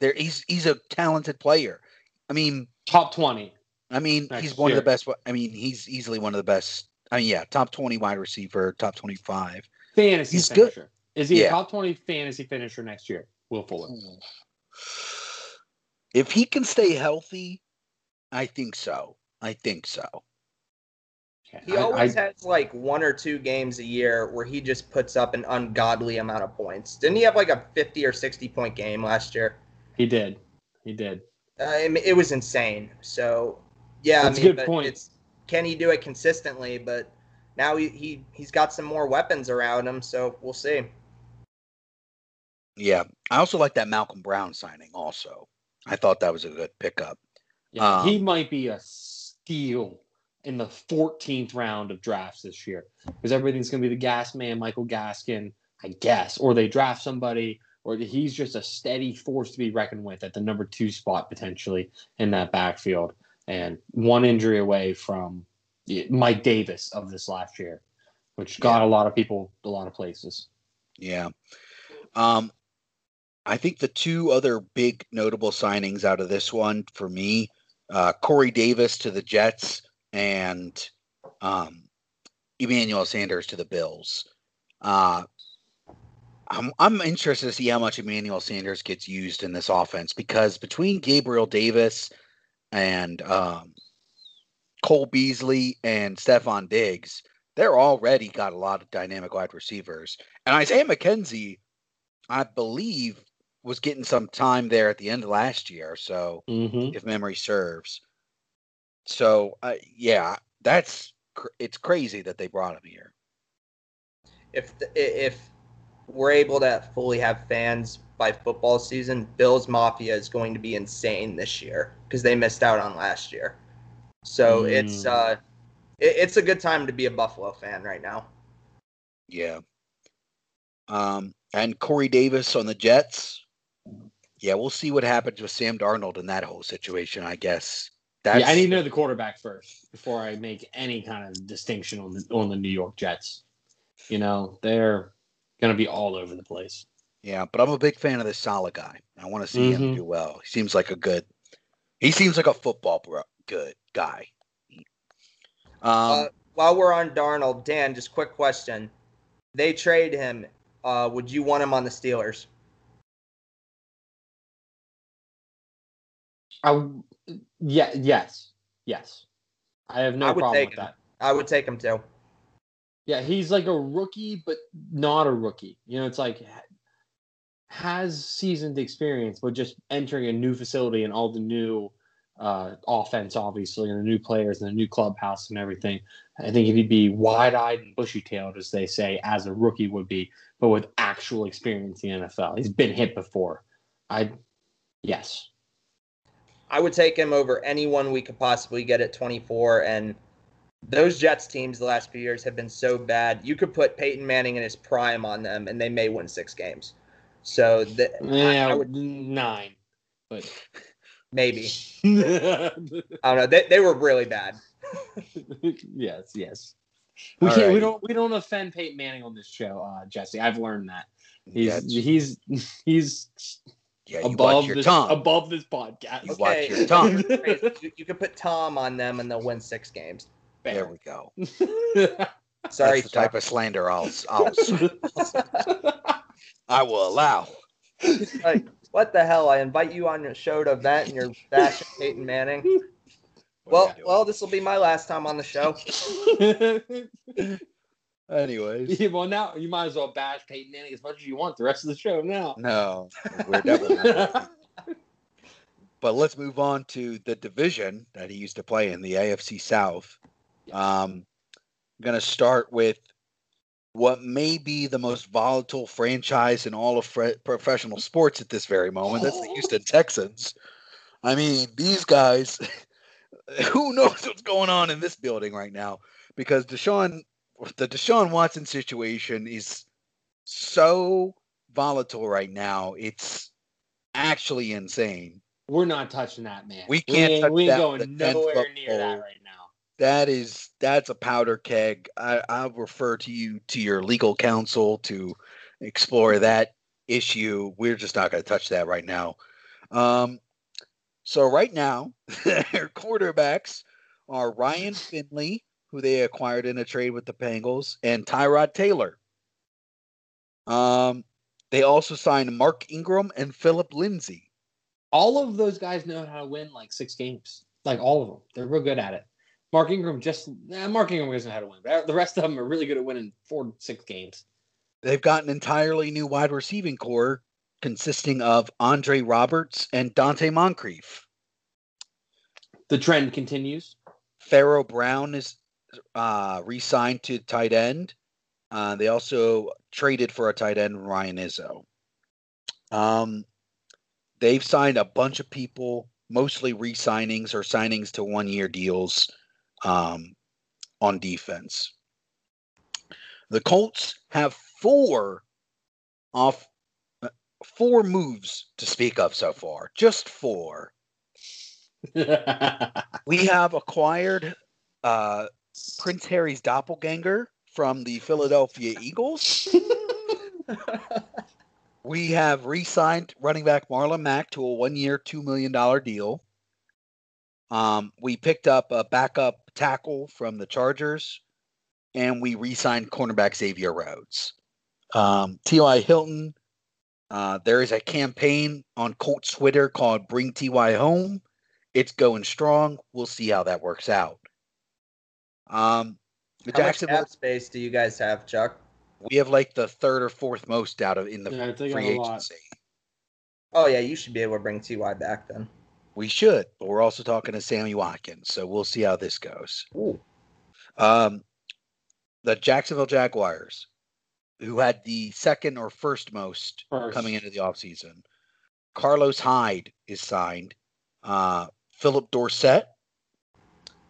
There, he's he's a talented player. I mean, Top twenty. I mean, Next he's one of the best. I mean, he's easily one of the best. I mean, yeah, top twenty wide receiver, top twenty-five. Fantasy He's good. finisher. Is he Yeah. a top twenty fantasy finisher next year? Will Fuller. <sighs> If he can stay healthy, I think so. I think so. He always I- has like one or two games a year where he just puts up an ungodly amount of points. Didn't he have like a 50 or 60 point game last year? he did. He did. Uh, I mean, it was insane. So, yeah, That's I a mean, good point. It's, can he do it consistently? But now he, he he's got some more weapons around him, so we'll see. Yeah, I also like that Malcolm Brown signing. Also, I thought that was a good pickup. Yeah, Um, he might be a steal in the 14th round of drafts this year because everything's going to be the gas man, Michael Gaskin, I guess, or they draft somebody, or he's just a steady force to be reckoned with at the number two spot potentially in that backfield, and one injury away from Mike Davis of this last year, which got a lot of people a lot of places. Yeah. Um, I think the two other big notable signings out of this one for me, uh, Corey Davis to the Jets and um, Emmanuel Sanders to the Bills. Uh, I'm I'm interested to see how much Emmanuel Sanders gets used in this offense because between Gabriel Davis and um, Cole Beasley and Stefon Diggs, they're already got a lot of dynamic wide receivers. And Isaiah McKenzie, I believe, was getting some time there at the end of last year. So Mm-hmm. if memory serves. So uh, yeah, that's cr- it's crazy that they brought him here. if the, if we're able to fully have fans by football season, Bills Mafia is going to be insane this year because they missed out on last year. So Mm. it's uh, it, it's a good time to be a Buffalo fan right now. Yeah. Um, and Corey Davis on the Jets. Yeah, we'll see what happens with Sam Darnold in that whole situation. I guess. That's, yeah, I need to know the quarterback first before I make any kind of distinction on the on the New York Jets. You know, they're going to be all over the place. Yeah, but I'm a big fan of this solid guy. I want to see him Mhm. do well. He seems like a good. He seems like a football bro, good guy. Um, Uh, while we're on Darnold, Dan, just quick question: They trade him. Uh, would you want him on the Steelers? I, w- yeah, yes, yes. I have no I would problem take with him. that. I would take him too. Yeah, he's like a rookie, but not a rookie. You know, it's like has seasoned experience, but just entering a new facility and all the new uh, offense, obviously, and the new players and the new clubhouse and everything. I think he'd be wide-eyed and bushy-tailed, as they say, as a rookie would be, but with actual experience in the NFL. He's been hit before. I, yes, I would take him over anyone we could possibly get at 24. And those Jets teams the last few years have been so bad. You could put Peyton Manning in his prime on them, and they may win six games. So the, yeah, I, I would nine, but maybe. <laughs> I don't know. They, they were really bad. yes, yes. We All can't. We don't. We don't offend Peyton Manning on this show, uh, Jesse. I've learned that he's yeah, he's he's yeah, you watch above your this tongue. above this podcast. You watch Okay. your tongue. you, <laughs> you could put Tom on them, and they'll win six games. There we go. <laughs> Sorry, That's the type of slander I'll, I'll I will allow. like, what the hell? I invite you on your show to vent, and you're bashing Peyton Manning. <laughs> Well, well, this will be my last time on the show. <laughs> anyways, Yeah, well, now you might as well bash Peyton Manning as much as you want the rest of the show. Now, no, we're definitely. But let's move on to the division that he used to play in, the AFC South. Um, I'm going to start with what may be the most volatile franchise in all of fre- professional sports at this very moment. That's the Houston Texans. I mean, these guys, <laughs> who knows what's going on in this building right now? Because Deshaun, the Deshaun Watson situation is so volatile right now. It's actually insane. we're not touching that, man. We can't ain't, touch we ain't that going with a 10 nowhere near that right now. That is that's a powder keg. I, I'll refer to you to your legal counsel to explore that issue. We're just not going to touch that right now. Um, so right now, <laughs> their quarterbacks are Ryan Finley, who they acquired in a trade with the Bengals, and Tyrod Taylor. Um, they also signed Mark Ingram and Philip Lindsay. all of those guys know how to win like six games. Like all of them, they're real good at it. Mark Ingram just eh, Mark Ingram doesn't know how to win, but the rest of them are really good at winning four six games. They've got an entirely new wide receiving core consisting of Andre Roberts and Donte Moncrief. The trend continues. Pharaoh Brown is uh, re-signed to tight end. Uh, they also traded for a tight end, Ryan Izzo. Um, they've signed a bunch of people mostly re-signings or signings to one-year deals um, on defense. The Colts have four off uh, four moves to speak of so far. Just four. <laughs> we have acquired uh, Prince Harry's doppelganger from the Philadelphia Eagles. <laughs> we have re-signed running back Marlon Mack to a one-year, two million dollar deal. Um, we picked up a backup tackle from the Chargers, and we re-signed cornerback Xavier Rhodes. Um, T.Y. Hilton. Uh, there is a campaign on Colts Twitter called "Bring Ty Home." It's going strong. We'll see how that works out. Um, the How much Jacksonville, cap space do you guys have, Chuck? we have like the third or fourth most out of in the Yeah, free agency. Oh yeah, you should be able to bring Ty back then. We should, but we're also talking to Sammy Watkins, so we'll see how this goes. Ooh. Um, the Jacksonville Jaguars, who had the second or first most First. coming into the offseason. Carlos Hyde is signed. Uh, Phillip Dorsett,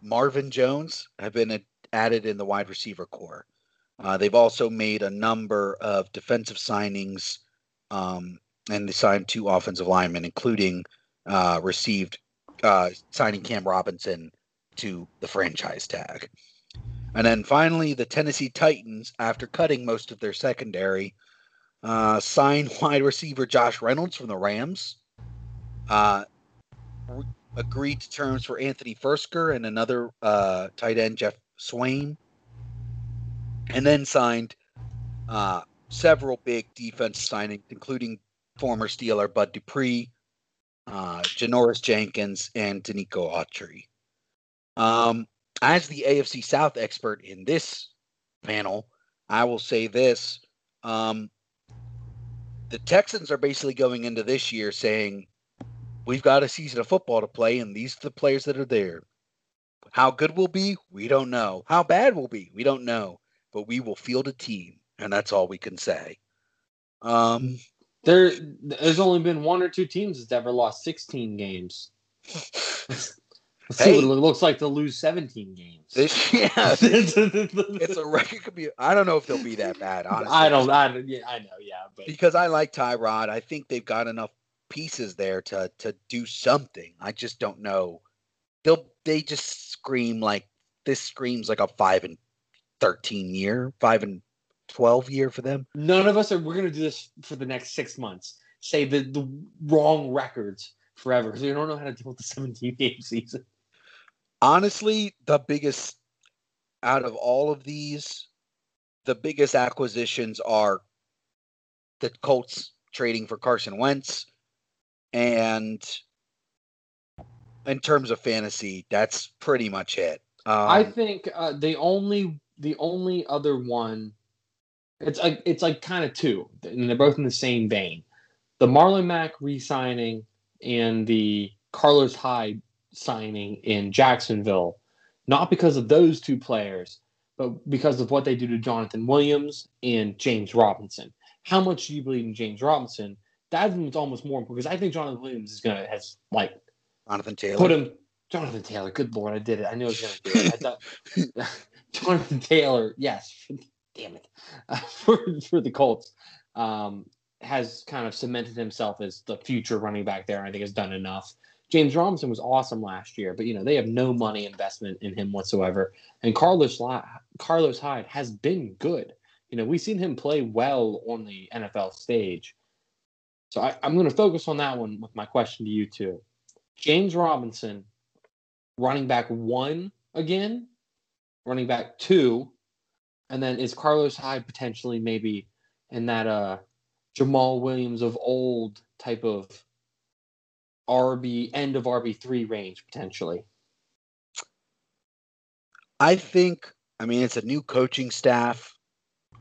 Marvin Jones have been a- added in the wide receiver core. Uh, they've also made a number of defensive signings, um, and they signed two offensive linemen, including uh, received uh, signing Cam Robinson to the franchise tag. And then finally, the Tennessee Titans, after cutting most of their secondary, uh, signed <laughs> wide receiver Josh Reynolds from the Rams. Uh, re- agreed to terms for Anthony Firkser and another uh, tight end, Geoff Swaim. And then signed uh, several big defense signings, including former Steeler Bud Dupree, uh, Janoris Jenkins, and Denico Autry. Um, as the AFC South expert in this panel, I will say this. Um, the Texans are basically going into this year saying, we've got a season of football to play, and these are the players that are there. How good we'll be, we don't know. How bad we'll be, we don't know. But we will field a team, and that's all we can say. Um, There, there's only been one or two teams that's ever lost 16 games. Let's <laughs> see Hey. what it looks like to lose 17 games. this, yeah, <laughs> it's a record. Could be. I don't know if they'll be that bad. Honestly, I don't. I. Yeah, I know. Yeah, but because I like Tyrod. I think they've got enough pieces there to to do something. I just don't know. They'll they just scream like this screams like a five and thirteen year, five and twelve year for them. none of us are. We're gonna do this for the next six months. Say the the wrong records forever because we don't know how to deal with the 17 <laughs> game season. Honestly, the biggest out of all of these, the biggest acquisitions are the Colts trading for Carson Wentz, and in terms of fantasy, that's pretty much it. Um, I think uh, the only the only other one, it's like it's like kind of two, and they're both in the same vein. The Marlon Mack re-signing and the Carlos Hyde signing in Jacksonville, not because of those two players, but because of what they do to Jonathan Williams and James Robinson. How much do you believe in James Robinson? That's almost more important because I think Jonathan Williams is gonna has like Jonathan Taylor. put him Jonathan Taylor. Good lord, I did it. I knew I was gonna do it. I thought <laughs> Jonathan Taylor, yes. Damn it. <laughs> Uh, for for the Colts. Um has kind of cemented himself as the future running back there. I think has done enough. James Robinson was awesome last year, but you know they have no money investment in him whatsoever. And Carlos Carlos Hyde has been good. You know we've seen him play well on the NFL stage. So I, I'm going to focus on that one with my question to you two. James Robinson, running back one again, running back two, and then is Carlos Hyde potentially maybe in that uh Jamaal Williams of old type of RB end of RB three range potentially. I think, I mean, it's a new coaching staff.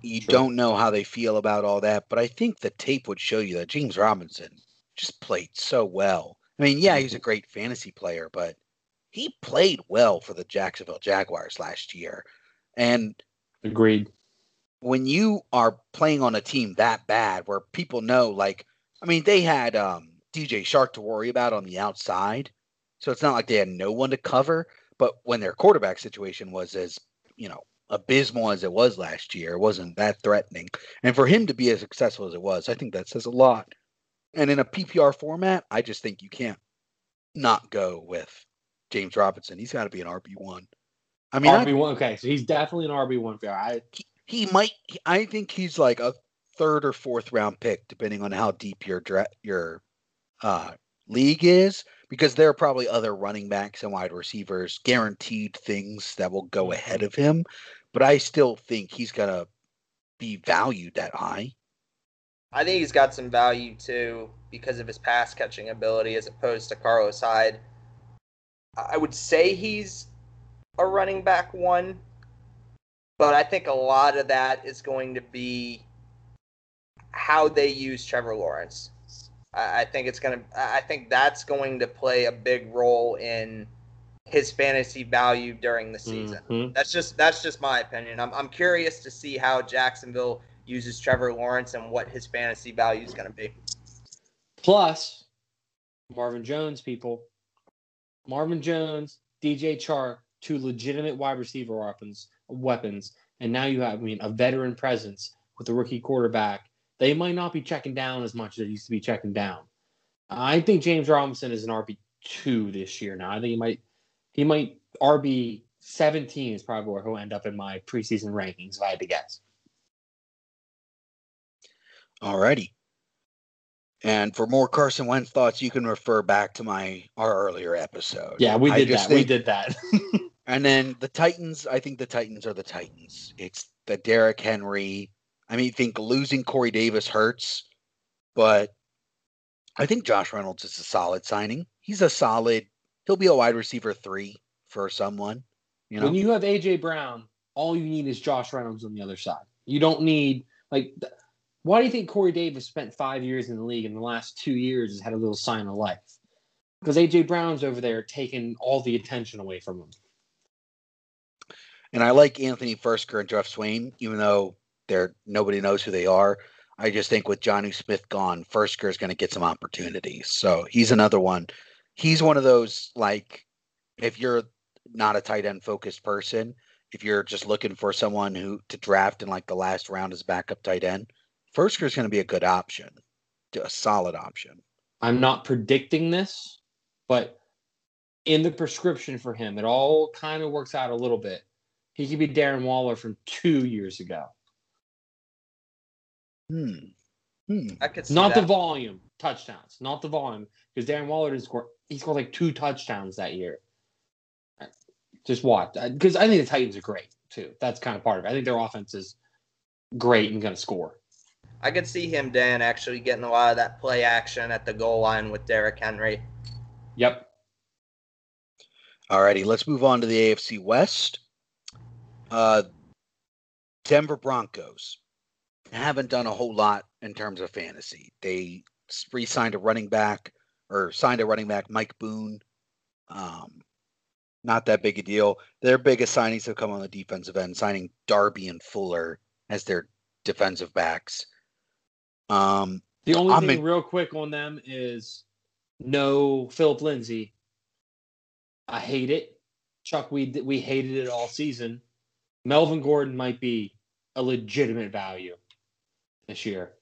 You Sure. don't know how they feel about all that, but I think the tape would show you that James Robinson just played so well. I mean, yeah, he's a great fantasy player, but he played well for the Jacksonville Jaguars last year. And Agreed. when you are playing on a team that bad where people know like I mean they had um DJ Chark to worry about on the outside, So it's not like they had no one to cover. But when their quarterback situation was as, you know, abysmal as it was last year, it wasn't that threatening. And for him to be as successful as it was, I think that says a lot. And in a PPR format, I just think you can't not go with James Robinson. He's got to be an RB1. I mean, RB one. Okay, so he's definitely an RB one fair. I he, he might. I think he's like a third or fourth round pick, depending on how deep your your uh, league is, because there are probably other running backs and wide receivers, guaranteed things that will go ahead of him. But I still think he's gonna be valued that high. I think he's got some value too because of his pass catching ability as opposed to Carlos Hyde. I would say he's a running back one, but I think a lot of that is going to be how they use Trevor Lawrence. I think it's gonna. I think that's going to play a big role in his fantasy value during the season. Mm-hmm. That's just that's just my opinion. I'm I'm curious to see how Jacksonville uses Trevor Lawrence and what his fantasy value is going to be. Plus, Marvin Jones, people. Marvin Jones, DJ Chark, two legitimate wide receiver weapons, weapons, and now you have, I mean, a veteran presence with a rookie quarterback. They might not be checking down as much as they used to be checking down. I think James Robinson is an RB two this year now. I think he might he might RB seventeen is probably where he'll end up in my preseason rankings if I had to guess. Alrighty. And for more Carson Wentz thoughts, you can refer back to my our earlier episode. Yeah, we did that. Think, we did that. And then the Titans, I think the Titans are the Titans. It's the Derrick Henry. I mean, I think losing Corey Davis hurts, but I think Josh Reynolds is a solid signing. He's a solid. He'll be a wide receiver three for someone. You know, when you have AJ Brown, all you need is Josh Reynolds on the other side. You don't need like. Why do you think Corey Davis spent five years in the league and the last two years has had a little sign of life? Because AJ Brown's over there taking all the attention away from him. And I like Anthony Firkser and Geoff Swaim, even though they're nobody knows who they are. I just think with Jonnu Smith gone, Firkser is going to get some opportunities. So he's another one. He's one of those like if you're not a tight end focused person, if you're just looking for someone who to draft in like the last round as backup tight end, Firkser is going to be a good option, a solid option. I'm not predicting this, but in the prescription for him, it all kind of works out a little bit. He could be Darren Waller from two years ago. Hmm. Hmm. I could not that. the volume touchdowns, not the volume, because Darren Waller didn't score. He scored like two touchdowns that year. Just watch, because I think the Titans are great too. That's kind of part of it. I think their offense is great and going to score. I could see him, Dan, actually getting a lot of that play action at the goal line with Derrick Henry. Yep. Alrighty, let's move on to the AFC West. Uh, Denver Broncos haven't done a whole lot in terms of fantasy. They re-signed a running back or signed a running back, Mike Boone. Um, not that big a deal. Their biggest signings have come on the defensive end, signing Darby and Fuller as their defensive backs. Um, the only I'm thing, in, real quick, on them is no Philip Lindsay. I hate it, Chuck. We we hated it all season. Melvin Gordon might be a legitimate value this year.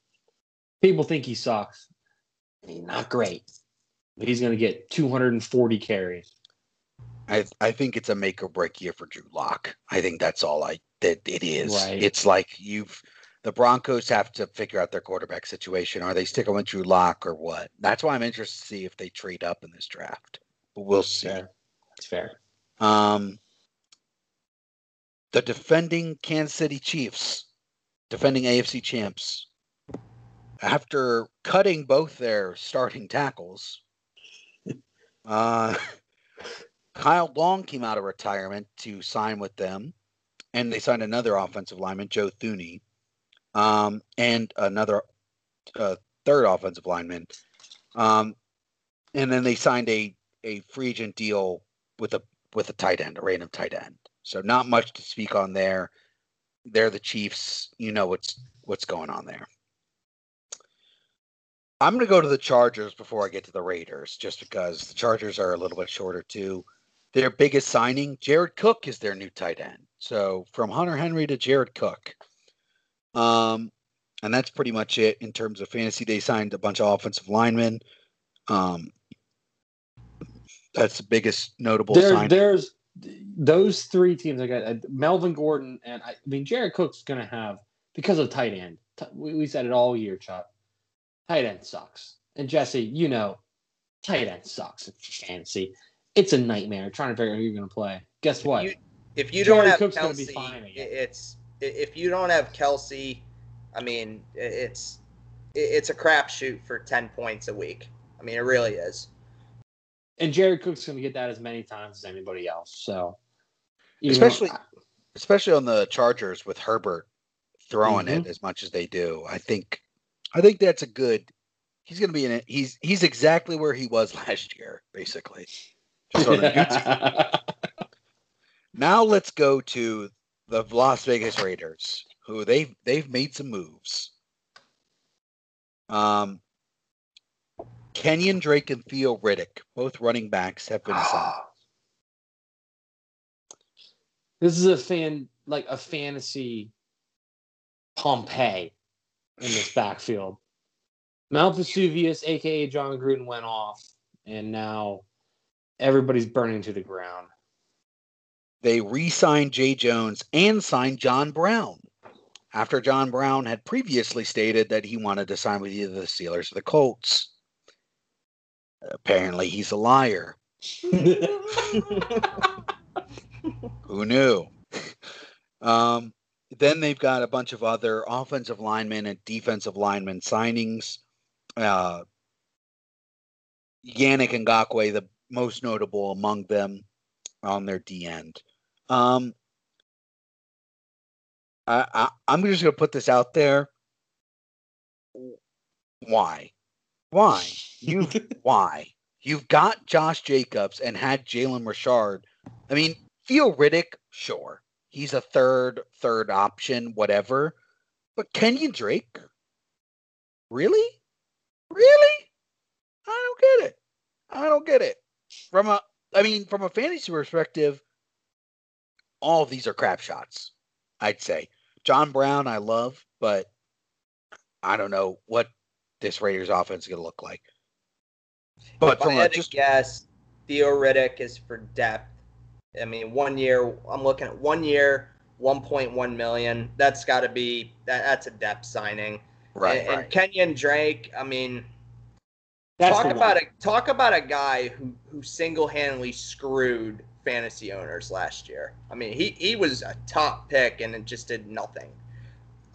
People think he sucks. He's not great, but he's going to get 240 carries. I I think it's a make or break year for Drew Lock. I think that's all I that it is. Right. It's like you've the Broncos have to figure out their quarterback situation. Are they sticking with Drew Lock or what? That's why I'm interested to see if they trade up in this draft. But we'll see. Fair. That's fair. Um, the defending Kansas City Chiefs, defending AFC champs, after cutting both their starting tackles, <laughs> uh, Kyle Long came out of retirement to sign with them, and they signed another offensive lineman, Joe Thuney, um, and another uh, third offensive lineman. Um, and then they signed a, a free agent deal with a with a tight end, a random tight end. So not much to speak on there. They're the Chiefs. You know what's what's going on there. I'm going to go to the Chargers before I get to the Raiders, just because the Chargers are a little bit shorter too. Their biggest signing, Jared Cook, is their new tight end. So from Hunter Henry to Jared Cook. Um, and that's pretty much it in terms of fantasy. They signed a bunch of offensive linemen. Um, that's the biggest notable there, sign. There's those three teams. I got uh, Melvin Gordon, and I, I mean Jared Cook's going to have because of tight end. T- we, we said it all year, Chuck. Tight end sucks, and Jesse, you know, tight end sucks in fantasy. It's a nightmare trying to figure out who you're going to play. Guess what? If you, if you Jared don't have Cook's Kelce, be fine again. it's if you don't have Kelce, I mean, it's it's a crapshoot for ten points a week. I mean, it really is. And Jared Cook's going to get that as many times as anybody else. So, Especially- especially on the Chargers with Herbert throwing Mm-hmm. it as much as they do. I think I think that's a good he's going to be in it. He's he's exactly where he was <laughs> last year basically. Just on a new team. <laughs> Now let's go to the Las Vegas Raiders who they've they've made some moves. Um Kenyan Drake and Theo Riddick, both running backs, have been signed. Ah. this is a fan like a fantasy Pompeii in this backfield. Mount Vesuvius, aka Jon Gruden, went off, and now everybody's burning to the ground. they re-signed Zay Jones and signed John Brown after John Brown had previously stated that he wanted to sign with either the Steelers or the Colts. Apparently, he's a liar. <laughs> Who knew? Um, then they've got a bunch of other offensive linemen and defensive linemen signings. Uh, Yannick Ngakoue, the most notable among them on their D end. Um, I, I, I'm just going to put this out there. Why? Why? You <laughs> why? You've got Josh Jacobs and had Jalen Richard. I mean, Theo Riddick, sure. He's a third, third option, whatever. But Kenyan Drake? Really? Really? I don't get it. I don't get it. From a I mean, from a fantasy perspective, all of these are crap shots, I'd say. John Brown, I love, but I don't know what this Raiders offense is going to look like. But if I from a, had to just guess, Theo Riddick is for depth. I mean, one year. I'm looking at one year, 1.1 million. That's got to be that. That's a depth signing. right, and, and. Kenyan Drake. I mean, That's talk about one. a talk about a guy who who single handedly screwed fantasy owners last year. I mean, he he was a top pick and it just did nothing.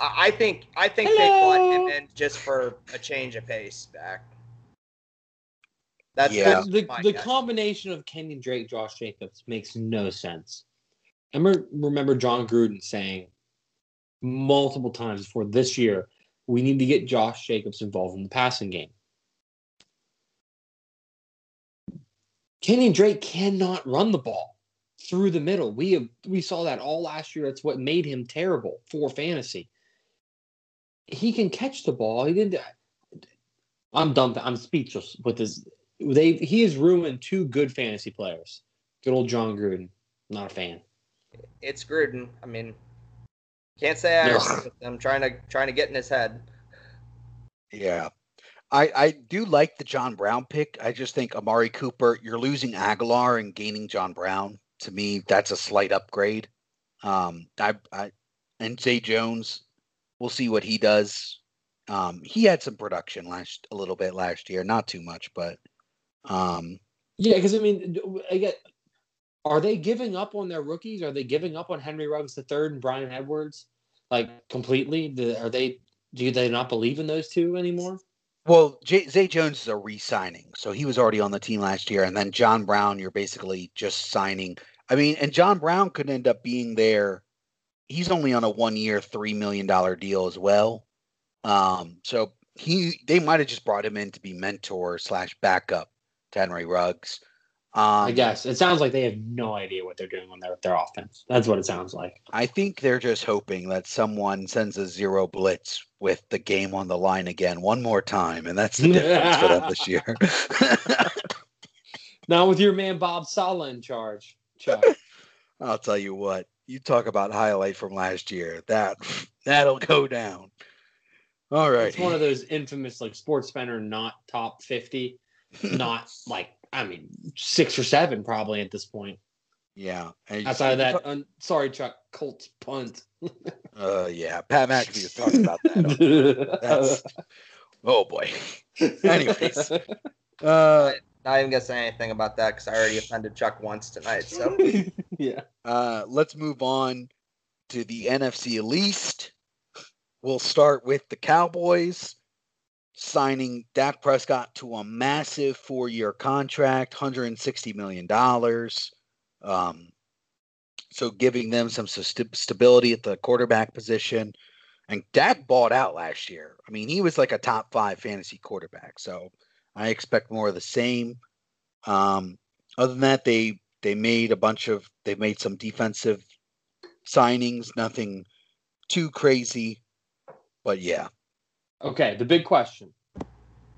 I, I think I think they brought him Hello. in just for a change of pace back. That's Yeah. the, the guess. combination of Kenyan Drake, Josh Jacobs makes no sense. I remember, remember Jon Gruden saying multiple times before this year, we need to get Josh Jacobs involved in the passing game. Kenyan Drake cannot run the ball through the middle. We have, we saw that all last year. That's what made him terrible for fantasy. He can catch the ball. He didn't. I'm dumb. I'm speechless with this. They he has ruined two good fantasy players. Good old Jon Gruden. Not a fan. it's Gruden. I mean, can't say I Yeah. agree with. Trying to trying to get in his head. Yeah. I, I do like the John Brown pick. I just think Amari Cooper, you're losing Agholor and gaining John Brown. To me, that's a slight upgrade. Um, I, I and Zay Jones, we'll see what he does. Um, he had some production last a little bit last year, not too much, but um, Yeah, because I mean, I get. Are they giving up on their rookies? Are they giving up on Henry Ruggs the third and Bryan Edwards, like completely? Are they? Do they not believe in those two anymore? Well, J- Zay Jones is a re-signing, so he was already on the team last year, and then John Brown, you're basically just signing. I mean, and John Brown could end up being there. He's only on a one-year, three million dollar deal as well. Um, so he they might have just brought him in to be mentor slash backup to Henry Ruggs. Um, I guess it sounds like they have no idea what they're doing on their their offense. That's what it sounds like. I think they're just hoping that someone sends a zero blitz with the game on the line again one more time, and that's the difference for them this year. <laughs> Not with your man Bob Sala in charge, Chuck. <laughs> I'll tell you what. You talk about highlight from last year. That <laughs> that'll go down. All right. It's one of those infamous like sports center not top fifty, not <laughs> like I mean six or seven probably at this point. Yeah. And you- Outside of that, un- sorry Chuck, Colts punt. <laughs> Uh, yeah. Pat McAfee was talking about that. That's oh boy. Anyways, uh, Not even gonna say anything about that because I already offended Chuck once tonight. So yeah. uh, let's move on to the NFC least. We'll start with the Cowboys signing Dak Prescott to a massive four-year contract, $160 million. Um, so giving them some st- stability at the quarterback position. And Dak bought out last year. I mean, he was like a top five fantasy quarterback. So I expect more of the same. Um, other than that, they they made a bunch of they made some defensive signings, nothing too crazy. But yeah, Okay, the big question.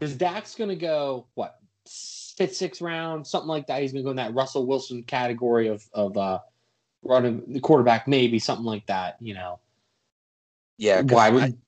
Is Dax gonna go what fifth, sixth round, something like that? He's gonna go in that Russell Wilson category of of uh running the quarterback, maybe something like that, you know. yeah. Why would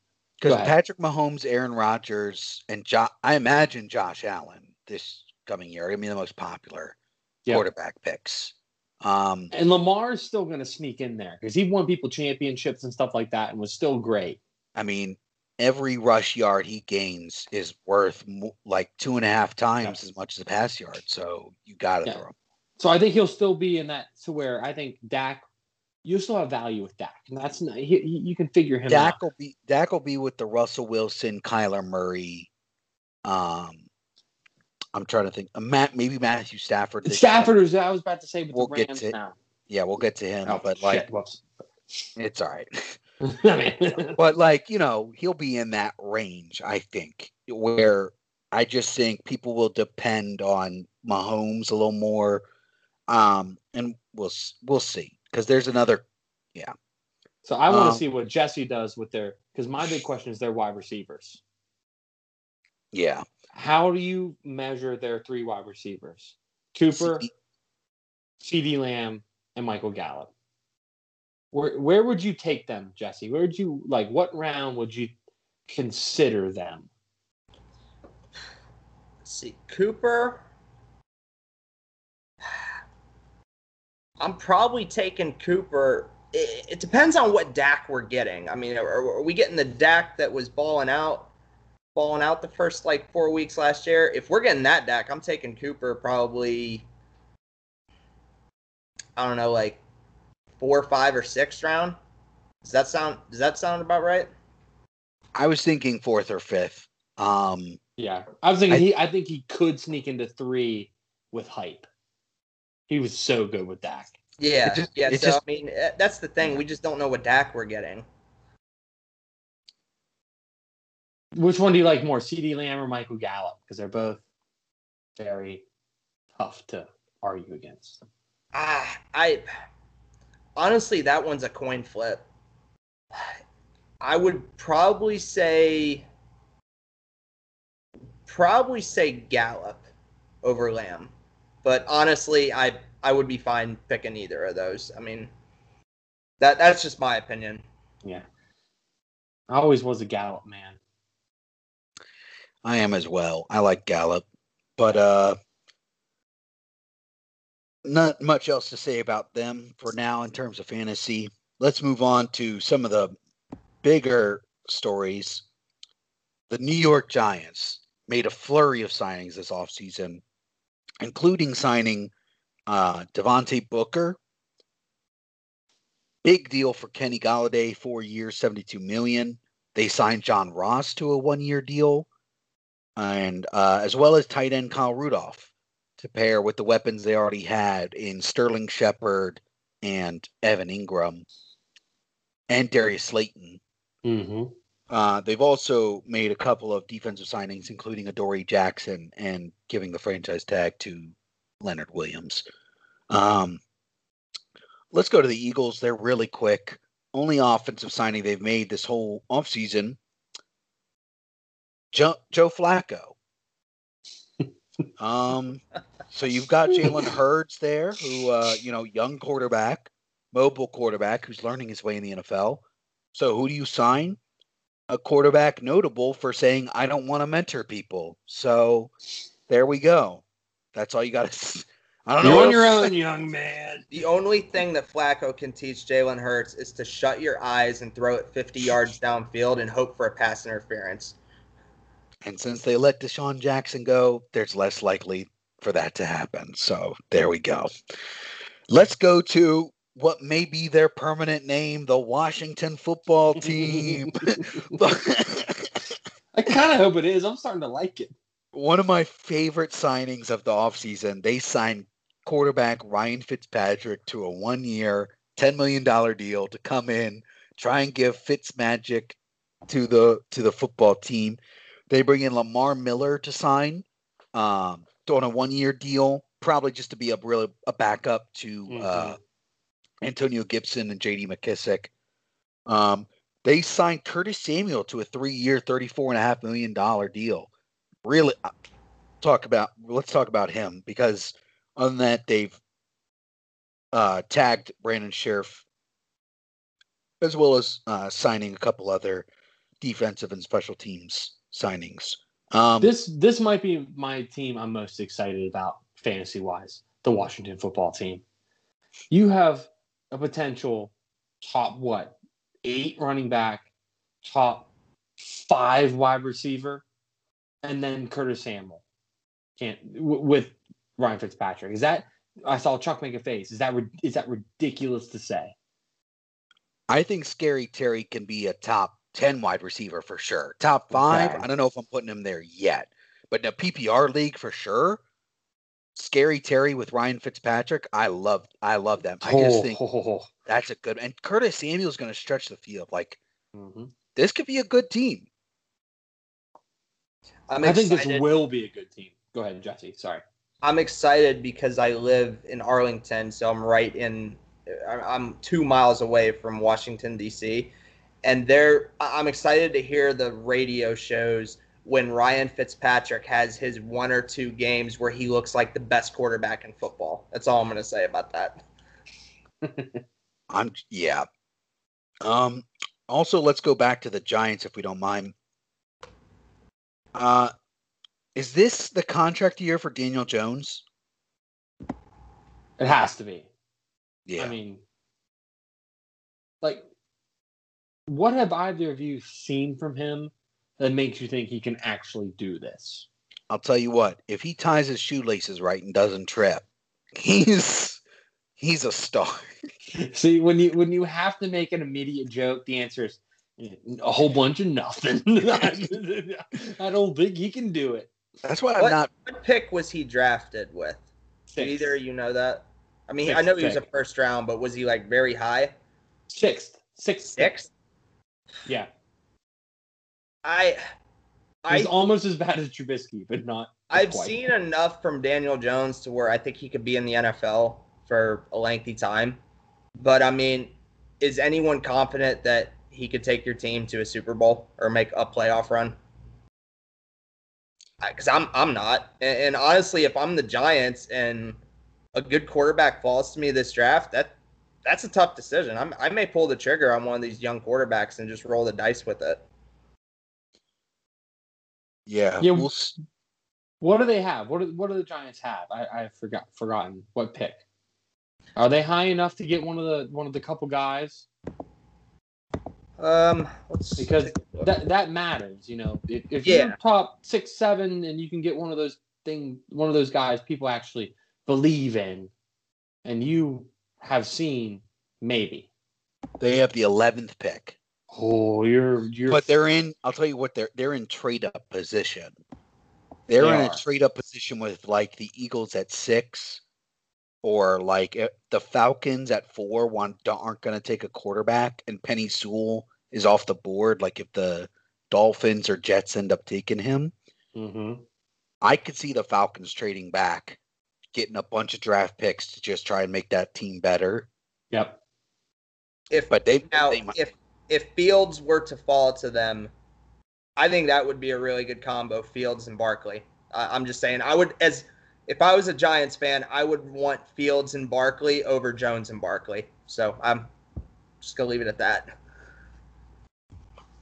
Because Patrick Mahomes, Aaron Rodgers, and jo- I imagine Josh Allen this coming year are going to be the most popular Yeah. quarterback picks. Um, and Lamar's still gonna sneak in there because he won people championships and stuff like that and was still great. I mean, every rush yard he gains is worth mo- like two and a half times as much as a pass yard. So you got to Yeah. throw. him. So I think he'll still be in that to where I think Dak, you still have value with Dak, and that's not, he, he- you can figure him Dak out. will be Dak will be with the Russell Wilson, Kyler Murray. Um, I'm trying to think. Uh, Matt, maybe Matthew Stafford. Stafford is I was about to say We'll the get Rams to- now. Yeah, we'll get to him, Oh, but shit, like whoops. it's all right. I <laughs> mean, <laughs> but like you know, he'll be in that range. I think where I just think people will depend on Mahomes a little more, um, and we'll we'll see because there's another. Yeah. So I want to Um, see what Jesse does with their because my big question is their wide receivers. Yeah, How do you measure their three wide receivers? Cooper, CeeDee Lamb, and Michael Gallup. Where where would you take them, Jesse? Where would you like? What round would you consider them? let's see, Cooper. I'm probably taking Cooper. It, it depends on what Dak we're getting. I mean, are, are we getting the Dak that was balling out, balling out the first like four weeks last year? If we're getting that Dak, I'm taking Cooper probably. I don't know, like four, five, or sixth round. Does that sound? Does that sound about right? I was thinking fourth or fifth. Um, Yeah, I was thinking I- he. I think he could sneak into three with hype. He was so good with Dak. Yeah, It just- yeah. it So just- I mean, eh, that's the thing. We just don't know what Dak we're getting. Which one do you like more, CeeDee Lamb or Michael Gallup? Because they're both very tough to argue against. Ah, I honestly, that one's a coin flip. I would probably say, probably say Gallup over Lamb, but honestly, I I would be fine picking either of those. I mean, that that's just my opinion. Yeah, I always was a Gallup man. I am as well. I like Gallup, but uh, not much else to say about them for now in terms of fantasy. Let's move on to some of the bigger stories. The New York Giants made a flurry of signings this offseason, including signing uh, Devontae Booker. Big deal for Kenny Golladay, four years, 72 million. They signed John Ross to a one year deal and uh, as well as tight end Kyle Rudolph to pair with the weapons they already had in Sterling Shepard and Evan Engram and Darius Slayton. Mm-hmm. Uh, they've also made a couple of defensive signings, including Adoree Jackson, and giving the franchise tag to Leonard Williams. Um, let's go to the Eagles. They're really quick. Only offensive signing they've made this whole offseason. Joe, Joe Flacco. um, so you've got Jalen Hurts there, who uh, you know, young quarterback, mobile quarterback who's learning his way in the NFL. So who do you sign? A quarterback notable for saying I don't want to mentor people. So there we go. That's all you got to. I don't You're know. on your own, young man. The only thing that Flacco can teach Jalen Hurts is to shut your eyes and throw it 50 yards downfield and hope for a pass interference. And since they let DeSean Jackson go, there's less likely for that to happen. So there we go. Let's go to what may be their permanent name, the Washington football <laughs> team. I kind of hope it is. I'm starting to like it. One of my favorite signings of the offseason, they signed quarterback Ryan Fitzpatrick to a one year, $10 million deal to come in, try and give Fitz magic to the to the football team. They bring in Lamar Miller to sign um, on a one year deal, probably just to be a really a backup to uh, Antonio Gibson and JD McKissic. Um, they signed Curtis Samuel to a three year, $34.5 million deal. Really uh, talk about, let's talk about him because on that, they've uh, tagged Brandon Scherff as well as uh, signing a couple other defensive and special teams signings. Um, This this might be my team I'm most excited about fantasy wise. The Washington football team. You have a potential top what eight running back, top five wide receiver, and then Curtis Samuel. Can't w- with Ryan Fitzpatrick. Is that I saw Chuck make a face. Is that is that ridiculous to say? I think Scary Terry can be a top 10 wide receiver for sure. Top five, Okay. I don't know if I'm putting him there yet, but in a PPR league for sure. Scary Terry with Ryan Fitzpatrick, I love, I love them. I just Oh, think ho, ho, ho. that's a good. And Curtis Samuel's going to stretch the field. Like Mhm. this could be a good team. I'm I think this will be a good team. Go ahead, Jesse. Sorry. I'm excited because I live in Arlington, so I'm right in. I'm two miles away from Washington D.C. And there, I- I'm excited to hear the radio shows when Ryan Fitzpatrick has his one or two games where he looks like the best quarterback in football. That's all I'm going to say about that. <laughs> I'm yeah. Um also let's go back to the Giants if we don't mind. Uh is this the contract year for Daniel Jones? It has to be. Yeah. I mean, like, what have either of you seen from him that makes you think he can actually do this? I'll tell you what, if he ties his shoelaces right and doesn't trip, he's he's a star. <laughs> See, when you when you have to make an immediate joke, the answer is a whole bunch of nothing. <laughs> I don't think he can do it. That's why I'm What? not What pick was he drafted with? Do Sixth. either of you know that? I mean, I Sixth know he was a first round, but was he like very high? Sixth, sixth, Sixth? Yeah, I, I almost as bad as Trubisky, but not. I've quite. seen enough from Daniel Jones to where I think he could be in the NFL for a lengthy time. But I mean, is anyone confident that he could take your team to a Super Bowl or make a playoff run? Because I'm I'm not. And, and honestly, if I'm the Giants and a good quarterback falls to me this draft, that that's a tough decision. I'm, I may pull the trigger on one of these young quarterbacks and just roll the dice with it. yeah, Yeah, we'll What do they have? What do, what do the Giants have? I I forgot forgotten what pick. Are they high enough to get one of the one of the couple guys? Um, let's Because take a look. That that matters, you know. If, if Yeah. you're top six seven and you can get one of those thing one of those guys people actually believe in, and you have seen maybe. they have the 11th pick. Oh, you're you're. But they're in I'll tell you what they're they're in trade up position. They're They in are. a trade up position with like the Eagles at 6 or like eh, the Falcons at 4 want aren't going to take a quarterback and Penei Sewell is off the board like if the Dolphins or Jets end up taking him. Mhm. I could see the Falcons trading back getting a bunch of draft picks to just try and make that team better. Yep. If But they, now they might- if if Fields were to fall to them, I think that would be a really good combo, Fields and Barkley. Uh, I'm just saying, I would as if I was a Giants fan, I would want Fields and Barkley over Jones and Barkley. So I'm just gonna leave it at that.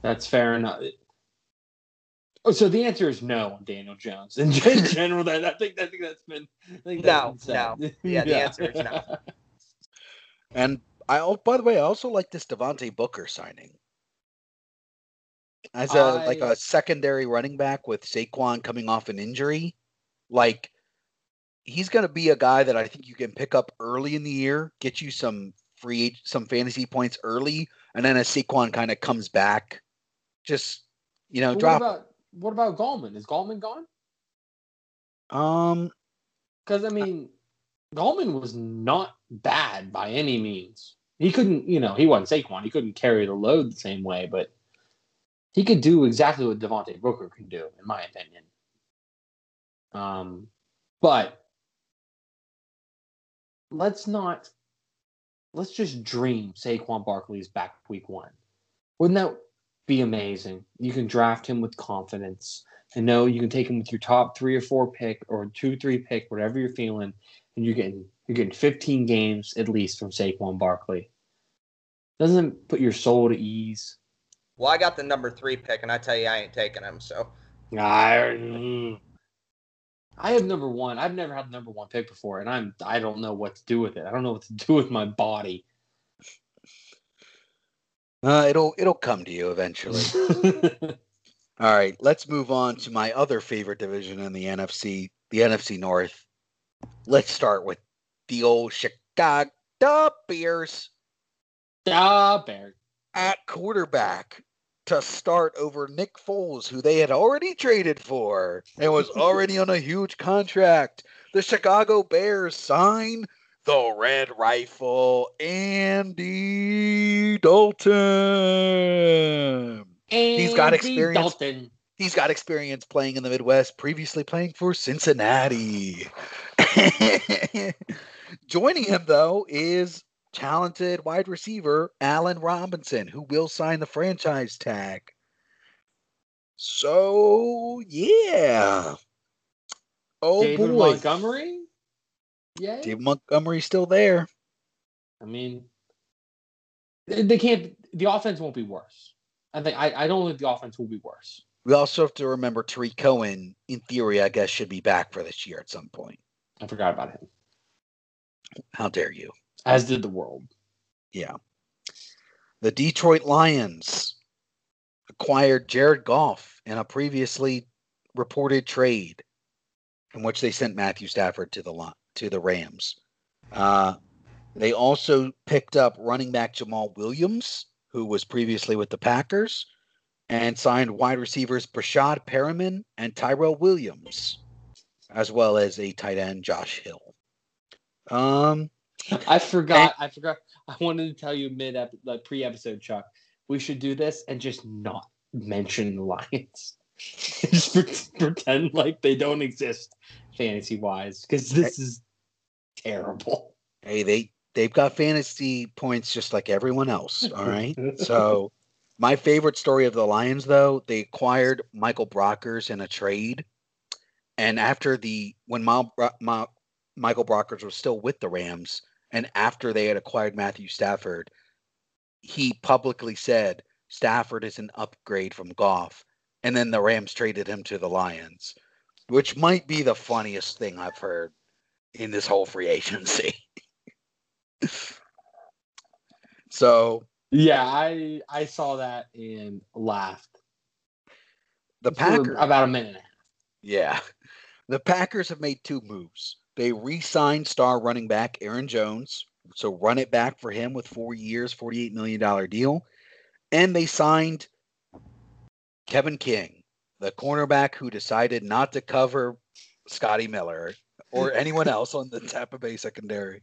That's fair enough. Oh, so the answer is no on Daniel Jones <laughs> in gen- That I think I think that's been. I think No, that's been said. Yeah, the answer is no. <laughs> And I, al- by the way, I also like this Devontae Booker signing as a like a secondary running back with Saquon coming off an injury. Like he's going to be a guy that I think you can pick up early in the year, get you some free some fantasy points early, and then as Saquon kind of comes back, just you know But drop. What about Gallman? Is Gallman gone? um, Because I mean, Gallman was not bad by any means. He couldn't, you know, he wasn't Saquon. He couldn't carry the load the same way, but he could do exactly what Devontae Booker can do, in my opinion. Um, but let's not let's just dream Saquon Barkley's back week one. Wouldn't that be amazing? You can draft him with confidence and know you can take him with your top three or four pick or two, three pick, whatever you're feeling, and you're getting you're getting 15 games at least from Saquon Barkley. Doesn't it put your soul to ease? Well, I got the number three pick, and I tell you, I ain't taking him. So I, I have number one. I've never had the number one pick before, and I'm I don't know what to do with it. I don't know what to do with my body. Uh, it'll it'll come to you eventually. <laughs> All right, let's move on to my other favorite division in the NFC, the NFC North. Let's start with the old Chicago Bears ah, Bear. at quarterback to start over Nick Foles, who they had already traded for and was already on a huge contract. The Chicago Bears sign the Red Rifle, Andy Dalton. He's got experience. Dalton. He's got experience playing in the Midwest, previously playing for Cincinnati. <laughs> Joining him, though, is talented wide receiver Allen Robinson, who will sign the franchise tag. So, yeah. Oh, David boy. Montgomery. Yeah. David Montgomery's still there. I mean, they can't. The offense won't be worse. I think. I, I don't think the offense will be worse. We also have to remember Tarik Cohen, in theory, I guess, should be back for this year at some point. I forgot about him. How dare you? As did the world. Yeah. The Detroit Lions acquired Jared Goff in a previously reported trade in which they sent Matthew Stafford to the to the Rams. Uh, they also picked up running back Jamaal Williams, who was previously with the Packers, and signed wide receivers Breshad Perriman and Tyrell Williams, as well as a tight end Josh Hill. Um, I forgot. I forgot. I wanted to tell you mid ep- like pre episode, Chuck. We should do this and just not mention the Lions. <laughs> just pretend like they don't exist fantasy wise because this is terrible. hey, they they've got fantasy points just like everyone else. <laughs> All right. so my favorite story of the Lions, though, they acquired Michael Brockers in a trade, and after the when Ma, Ma, Michael Brockers was still with the Rams, and after they had acquired Matthew Stafford, he publicly said Stafford is an upgrade from Goff, and then the Rams traded him to the Lions, which might be the funniest thing I've heard in this whole free agency. <laughs> so Yeah, I I saw that and laughed. the Packers, about a minute and a half. yeah, the Packers have made two moves. They re-signed star running back Aaron Jones, so run it back for him with four years, forty-eight million dollar deal, and they signed Kevin King, the cornerback who decided not to cover Scotty Miller or <laughs> anyone else on the Tampa Bay secondary.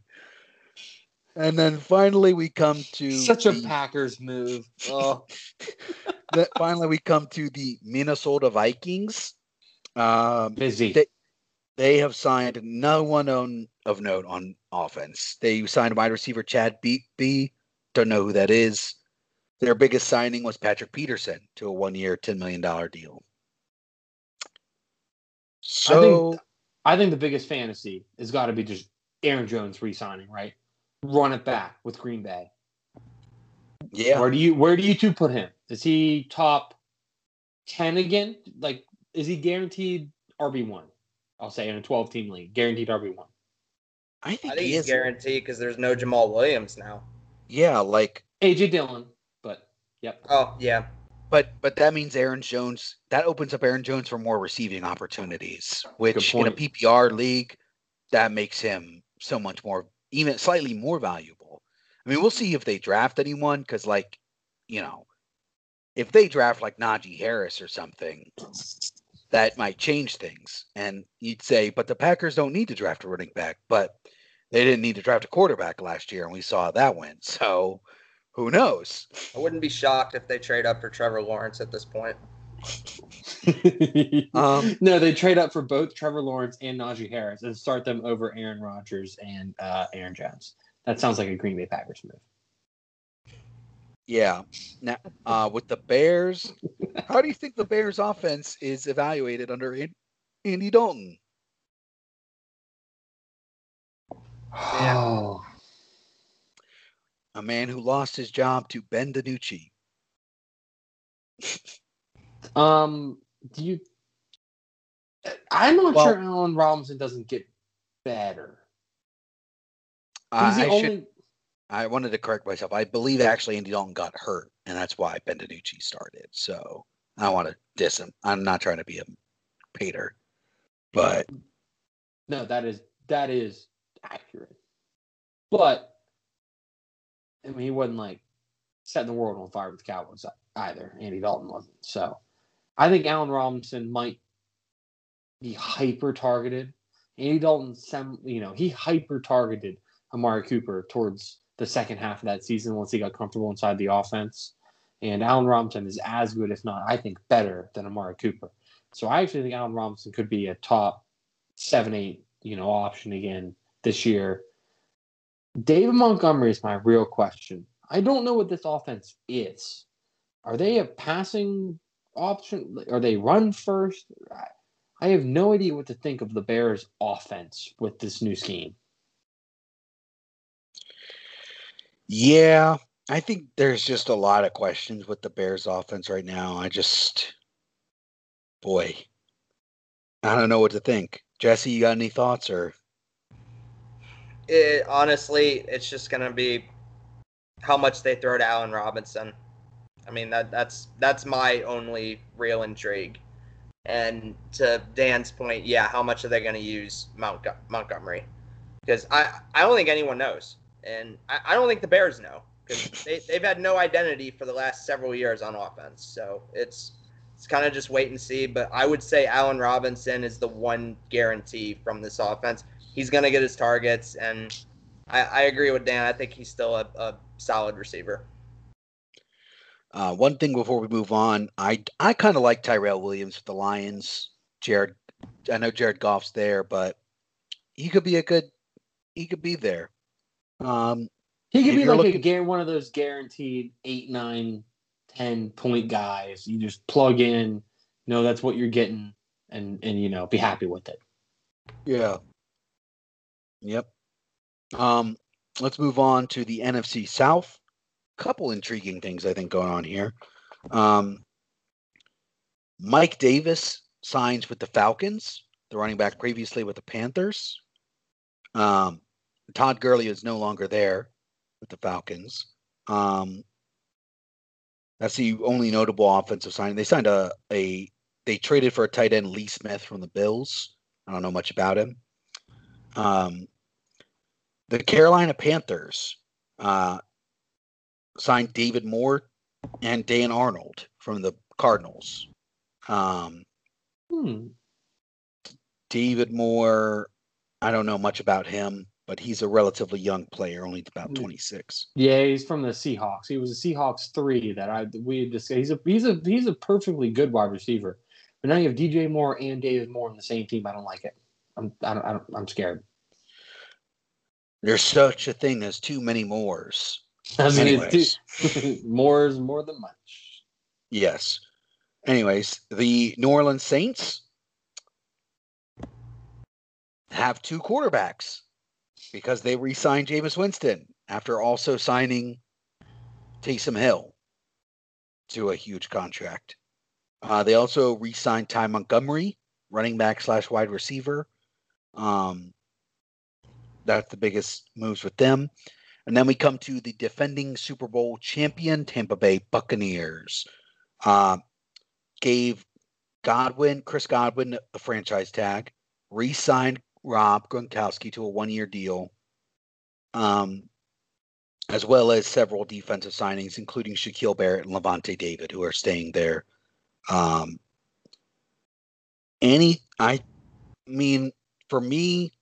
And then finally, we come to Such a the- Packers move. <laughs> Oh, that finally we come to the Minnesota Vikings. Um, busy. They- they have signed no one on, of note on offense. They signed wide receiver Chad B. Don't know who that is. Their biggest signing was Patrick Peterson to a one-year, ten million dollar deal. So I think, I think the biggest fantasy has got to be just Aaron Jones re-signing, right? Run it back with Green Bay. yeah, Where do you where do you two put him? Is he top ten again? Like, is he guaranteed RB one? I'll say in a twelve team league, guaranteed RB one. I think, I think he he's is. guaranteed because there's no Jamaal Williams now. Yeah, like, AJ Dillon, but yep. Oh yeah, but but that means Aaron Jones. That opens up Aaron Jones for more receiving opportunities, which in a. PPR league, that makes him so much more, even slightly more valuable. I mean, we'll see if they draft anyone because, like, you know, if they draft like Najee Harris or something, that might change things. And you'd say, but the Packers don't need to draft a running back, but they didn't need to draft a quarterback last year, and we saw how that went. So who knows? I wouldn't be shocked if they trade up for Trevor Lawrence at this point. <laughs> Um, no, they trade up for both Trevor Lawrence and Najee Harris and start them over Aaron Rodgers and uh, Aaron Jones. That sounds like a Green Bay Packers move. Yeah. Now, uh, with the Bears, how do you think the Bears' offense is evaluated under Andy Dalton? <sighs> Yeah. Oh, A man who lost his job to Ben DiNucci. um, do you? I'm not Well- sure Allen Robinson doesn't get better. I, I only. should. I wanted to correct myself. I believe actually Andy Dalton got hurt, and that's why Ben DiNucci started. So I don't want to diss him. I'm not trying to be a pater, but No, that is that is accurate. But I mean, he wasn't like setting the world on fire with the Cowboys either. Andy Dalton wasn't. So I think Allen Robinson might be hyper targeted. Andy Dalton, you know, he hyper targeted Amari Cooper towards the second half of that season once he got comfortable inside the offense. And Allen Robinson is as good, if not, I think, better than Amari Cooper. So I actually think Allen Robinson could be a top seven, eight, you know, option again this year. David Montgomery is my real question. I don't know what this offense is. Are they a passing option? Are they run first? I- have no idea what to think of the Bears' offense with this new scheme. yeah, I think there's just a lot of questions with the Bears' offense right now. I just, boy, I don't know what to think. Jesse, you got any thoughts or? It, honestly, it's just gonna be how much they throw to Allen Robinson. I mean that that's that's my only real intrigue. And to Dan's point, yeah, how much are they going to use Mount Montgomery? Because I I don't think anyone knows, and I, I don't think the Bears know because <laughs> they they've had no identity for the last several years on offense. So it's it's kind of just wait and see. But I would say Allen Robinson is the one guarantee from this offense. He's going to get his targets, and I, I agree with Dan. I think he's still a, a solid receiver. Uh, one thing before we move on, I I kind of like Tyrell Williams with the Lions. Jared, I know Jared Goff's there, but he could be a good. He could be there. Um, He could be like a looking- guar- one of those guaranteed eight, nine, ten point guys. You just plug in, know that's what you're getting, and and you know be happy with it. yeah. Yep. Um, let's move on to the NFC South. Couple intriguing things I think going on here. Um, Mike Davis signs with the Falcons. The running back previously with the Panthers. Um, Todd Gurley is no longer there with the Falcons. Um, that's the only notable offensive signing. They signed a a they traded for a tight end Lee Smith from the Bills. I don't know much about him. Um, the Carolina Panthers uh, signed David Moore and Dan Arnold from the Cardinals. Um, Hmm. David Moore, I don't know much about him, but he's a relatively young player, only about Hmm. 26. Yeah, he's from the Seahawks. He was a Seahawks three that I we had discussed. He's a he's a he's a perfectly good wide receiver. But now you have DJ Moore and David Moore on the same team. I don't like it. I'm I don't, I don't, I'm scared. There's such a thing as too many mores. I mean, Anyways. <laughs> it's- more is more than much. Yes. Anyways, the New Orleans Saints have two quarterbacks because they re-signed Jameis Winston after also signing Taysom Hill to a huge contract. Uh, they also re-signed Ty Montgomery, running back slash wide receiver. Um, that's the biggest moves with them. And then we come to the defending Super Bowl champion Tampa Bay Buccaneers. Uh, gave Godwin, Chris Godwin, a franchise tag, re-signed Rob Gronkowski to a one-year deal, um, as well as several defensive signings, including Shaquil Barrett and Lavonte David, who are staying there. Um, any, I mean, for me,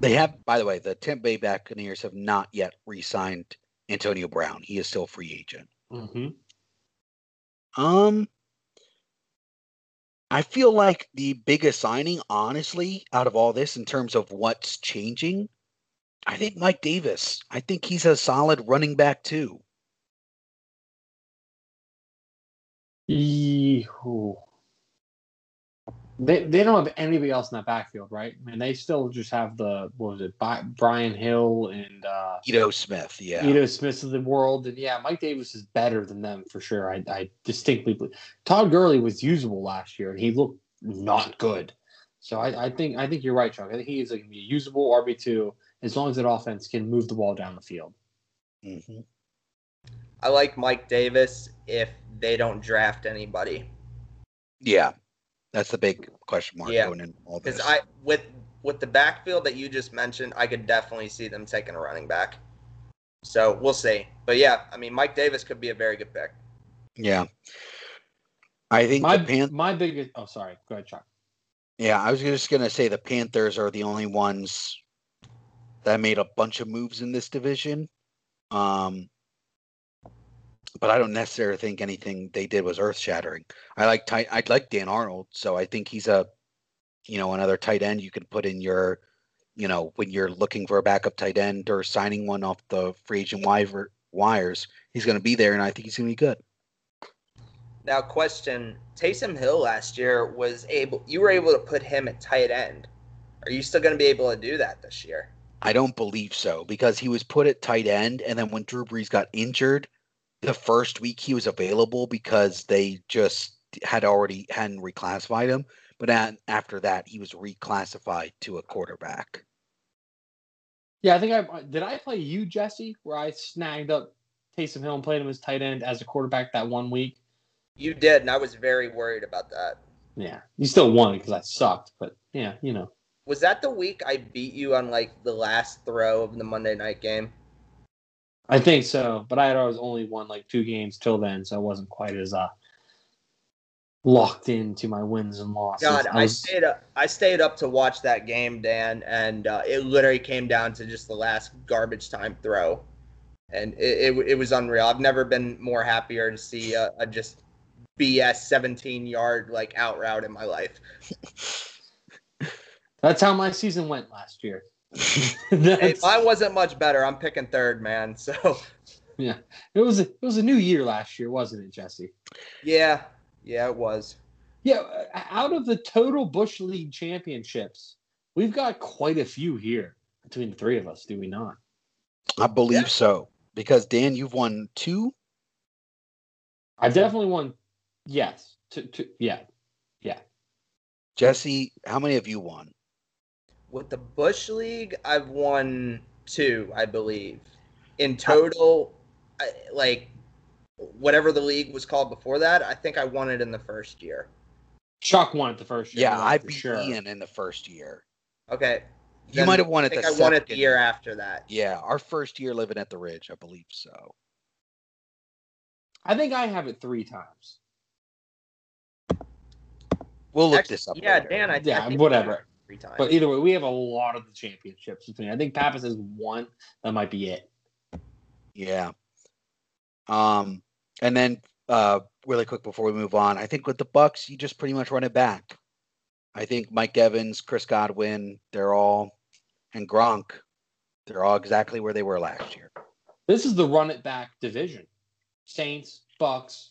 they have. By the way, the Tampa Bay Buccaneers have not yet re-signed Antonio Brown. He is still a free agent. Mm-hmm. Um, I feel like the biggest signing, honestly, out of all this in terms of what's changing, I think Mike Davis. I think he's a solid running back too. They they don't have anybody else in that backfield, right? I mean, they still just have the what was it, Bi- Brian Hill and uh, Ito Smith, yeah. Ito Smith of the world, and yeah, Mike Davis is better than them for sure. I, I distinctly believe. Todd Gurley was usable last year, and he looked not good. So I, I think I think you're right, Chuck. I think he is going to be a usable RB two as long as that offense can move the ball down the field. Mhm. I like Mike Davis if they don't draft anybody. Yeah, that's the big question mark Yeah. going in all this. Because I with with the backfield that you just mentioned, I could definitely see them taking a running back. So we'll see. But yeah, I mean Mike Davis could be a very good pick. yeah, I think My the Pan- my biggest. Oh, sorry. Go ahead, Chuck. Yeah, I was just gonna say the Panthers are the only ones that made a bunch of moves in this division. Um, but I don't necessarily think anything they did was earth shattering. I like tight. I'd like Dan Arnold, so I think he's a, you know, another tight end you could put in your, you know, when you're looking for a backup tight end or signing one off the free agent wire, wires. He's going to be there, and I think he's going to be good. Now, question: Taysom Hill last year was able. You were able to put him at tight end. Are you still going to be able to do that this year? I don't believe so because he was put at tight end, and then when Drew Brees got injured, the first week he was available because they just had already hadn't reclassified him. But a- after that, he was reclassified to a quarterback. Yeah, I think I uh, did. I play you, Jesse, where I snagged up Taysom Hill and played him as tight end as a quarterback that one week. You did, and I was very worried about that. Yeah, you still won because I sucked, but yeah, you know. Was that the week I beat you on like the last throw of the Monday night game? I think so, but I had always only won like two games till then, so I wasn't quite as uh locked into my wins and losses. God, I I was- stayed up. I stayed up to watch that game, Dan, and uh, it literally came down to just the last garbage time throw, and it, it, it was unreal. I've never been more happier to see a, a just BS 17 yard like out route in my life. <laughs> that's how my season went last year. <laughs> Hey, That's- mine wasn't much better. I'm picking third, man. So yeah, it was a, it was a new year last year, wasn't it, Jesse? yeah, yeah, it was. Yeah, uh, out of the total Bush League championships, we've got quite a few here between the three of us, do we not? I believe Yeah. so because Dan, you've won two. I've definitely won. Yes, to, to, yeah, Yeah. Jesse, how many have you won? With the Bush League, I've won two, I believe. In total, I, like whatever the league was called before that, I think I won it in the first year. Chuck won it the first year. Yeah, I for beat sure. Ian in the first year. Okay. You might have won I it. think the I won it the year after that. Yeah, our first year living at the Ridge, I believe so. I think I have it three times. We'll look Actually, this up. Yeah, later. Dan, I I Yeah, think whatever. I Three times. But either way, we have a lot of the championships between. I think Pappas has one. That might be it. Yeah. Um, and then uh, really quick before we move on, I think with the Bucks, you just pretty much run it back. I think Mike Evans, Chris Godwin, they're all, and Gronk, they're all exactly where they were last year. This is the run it back division. Saints, Bucks,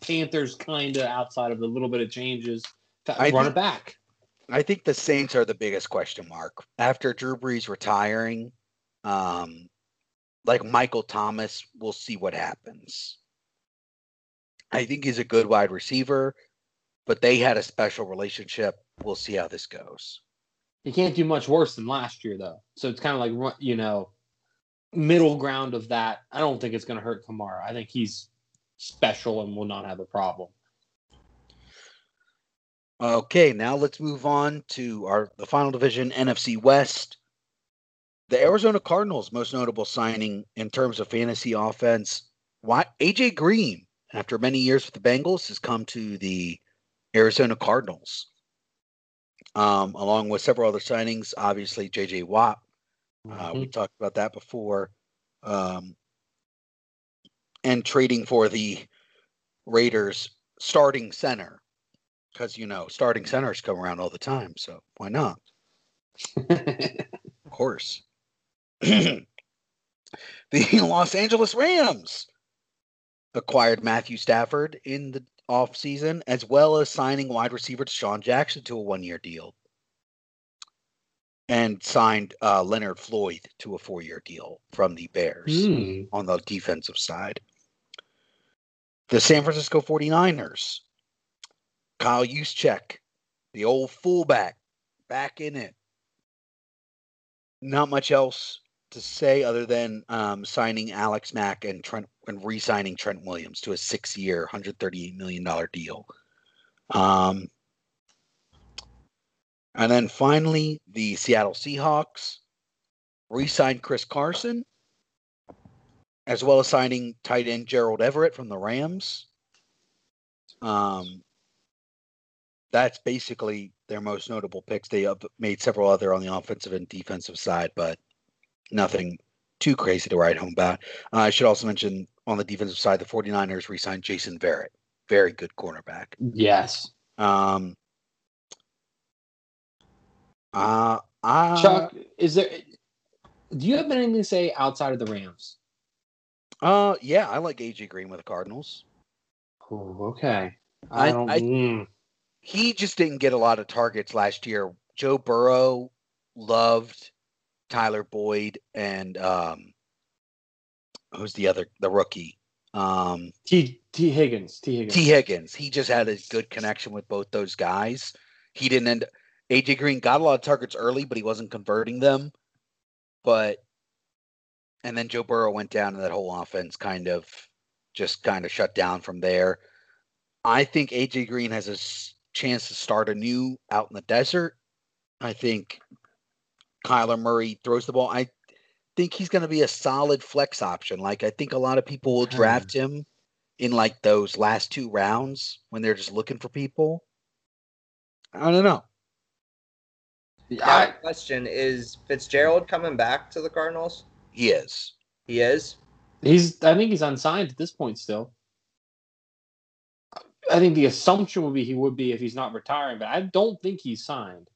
Panthers, kind of outside of the little bit of changes. I run think- it back. I think the Saints are the biggest question mark after Drew Brees retiring. Um, like Michael Thomas, we'll see what happens. I think he's a good wide receiver, but they had a special relationship. We'll see how this goes. He can't do much worse than last year, though. So it's kind of like you know, middle ground of that. I don't think it's going to hurt Kamara. I think he's special and will not have a problem. Okay, now let's move on to our the final division, NFC West. The Arizona Cardinals' most notable signing in terms of fantasy offense, why AJ Green, after many years with the Bengals, has come to the Arizona Cardinals. Um, along with several other signings, obviously JJ Watt. Uh, We talked about that before. Um, and trading for the Raiders starting center because you know starting centers come around all the time so why not <laughs> of course <clears throat> the <laughs> los angeles rams acquired matthew stafford in the offseason as well as signing wide receiver DeSean jackson to a one-year deal and signed uh, leonard floyd to a four-year deal from the bears Hmm. on the defensive side. The San Francisco 49ers, Kyle Juszczyk, the old fullback, back in it. Not much else to say other than um, signing Alex Mack and Trent and re-signing Trent Williams to a six-year, $138 million deal. Um, and then finally, the Seattle Seahawks re-signed Chris Carson as well as signing tight end Gerald Everett from the Rams. Um, that's basically their most notable picks. They have made several other on the offensive and defensive side, but nothing too crazy to write home about. Uh, I should also mention on the defensive side, the 49ers re signed Jason Verrett, very good cornerback. Yes. Um, uh, uh, Chuck, is there? Do you have anything to say outside of the Rams? uh, yeah, I like AJ Green with the Cardinals. Oh, okay. I- I don't. I- mm. He just didn't get a lot of targets last year. Joe Burrow loved Tyler Boyd and um who's the other the rookie? Um T Tee Higgins. Tee Higgins. Tee Higgins. He just had a good connection with both those guys. He didn't end AJ Green got a lot of targets early, but he wasn't converting them. But and then Joe Burrow went down and that whole offense kind of just kind of shut down from there. I think AJ Green has a chance to start anew out in the desert. I think Kyler Murray throws the ball. I think he's going to be a solid flex option. Like I think a lot of people will draft him in like those last two rounds when they're just looking for people. I don't know. Now, I, the question is Fitzgerald coming back to the Cardinals? He is. He is. he's. I think he's unsigned at this point still. I think the assumption would be he would be if he's not retiring, but I don't think he's signed.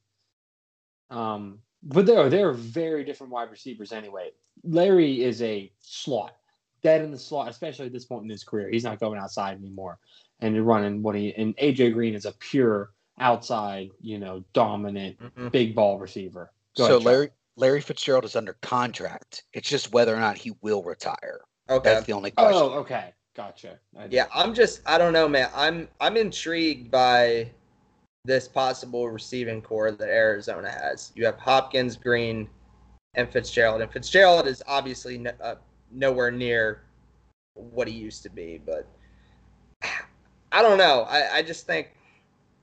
Um, but there are there are very different wide receivers anyway. Larry is a slot, dead in the slot, especially at this point in his career. He's not going outside anymore and running what he and AJ Green is a pure outside, you know, dominant Mhm. big ball receiver. Go so ahead, Larry Larry Fitzgerald is under contract. It's just whether or not he will retire. Okay. That's the only question. Oh, okay, gotcha. I- Yeah, I'm just I don't know, man. I'm I'm intrigued by this possible receiving core that Arizona has. You have Hopkins, Green, and Fitzgerald, and Fitzgerald is obviously no, uh, nowhere near what he used to be. But <sighs> I don't know. I, I just think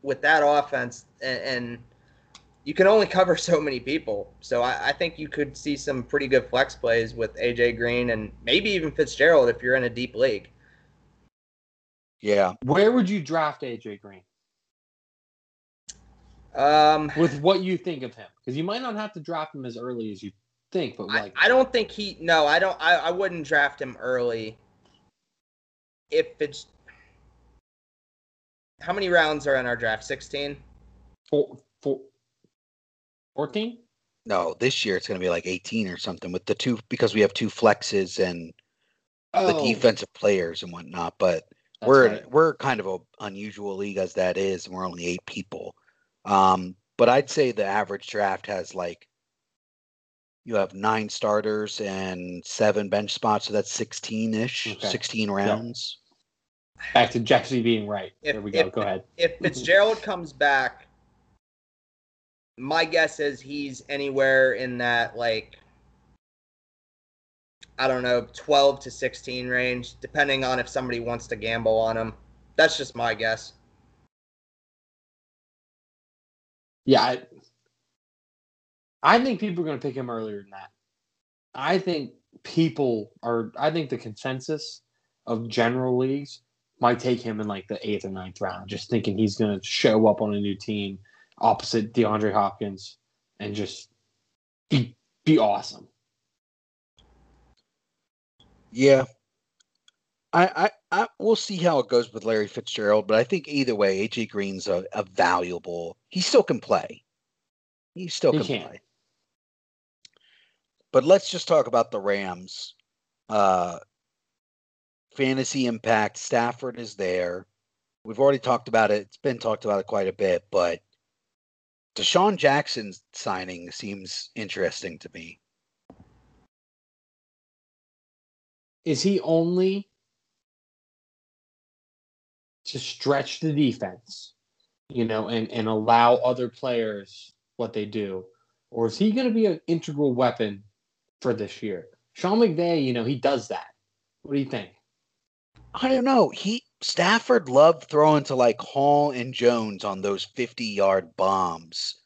with that offense, and, and you can only cover <laughs> so many people. So I, I think you could see some pretty good flex plays with AJ Green and maybe even Fitzgerald if you're in a deep league. Yeah. Where would you draft AJ Green Um, with what you think of him? Because you might not have to draft him as early as you think, but like, I don't think he. No, I don't. I, I wouldn't draft him early. If it's how many rounds are in our draft? Sixteen. Four, four, 14? No, this year it's going to be like 18 or something with the two because we have two flexes and the Oh, defensive players and whatnot. But that's we're right. we're kind of a unusual league as that is, and we're only eight people. Um, but I'd say the average draft has like you have nine starters and seven bench spots, so that's 16 ish, Okay. 16 rounds. back to Jesse being right. If- there we go. if- go ahead. If Fitzgerald comes back, my guess is he's anywhere in that like I don't know, 12 to 16 range, depending on if somebody wants to gamble on him. That's just my guess. Yeah, I, I think people are going to pick him earlier than that. I think people are. I think the consensus of general leagues might take him in like the eighth or ninth round, just thinking he's going to show up on a new team opposite DeAndre Hopkins and just be be awesome. Yeah. I, I, I we'll see how it goes with Larry Fitzgerald, but I think either way, AJ Green's a, a valuable. He still can play. He still He can, can. play. But let's just talk about the Rams. Uh, fantasy impact. Stafford is there. We've already talked about it. It's been talked about it quite a bit, but DeSean Jackson's signing seems interesting to me. Is he only to stretch the defense, you know, and, and allow other players what they do? Or is he going to be an integral weapon for this year? Sean McVay, you know, he does that. What do you think? I don't know. He Stafford loved throwing to like Hall and Jones on those 50 yard bombs.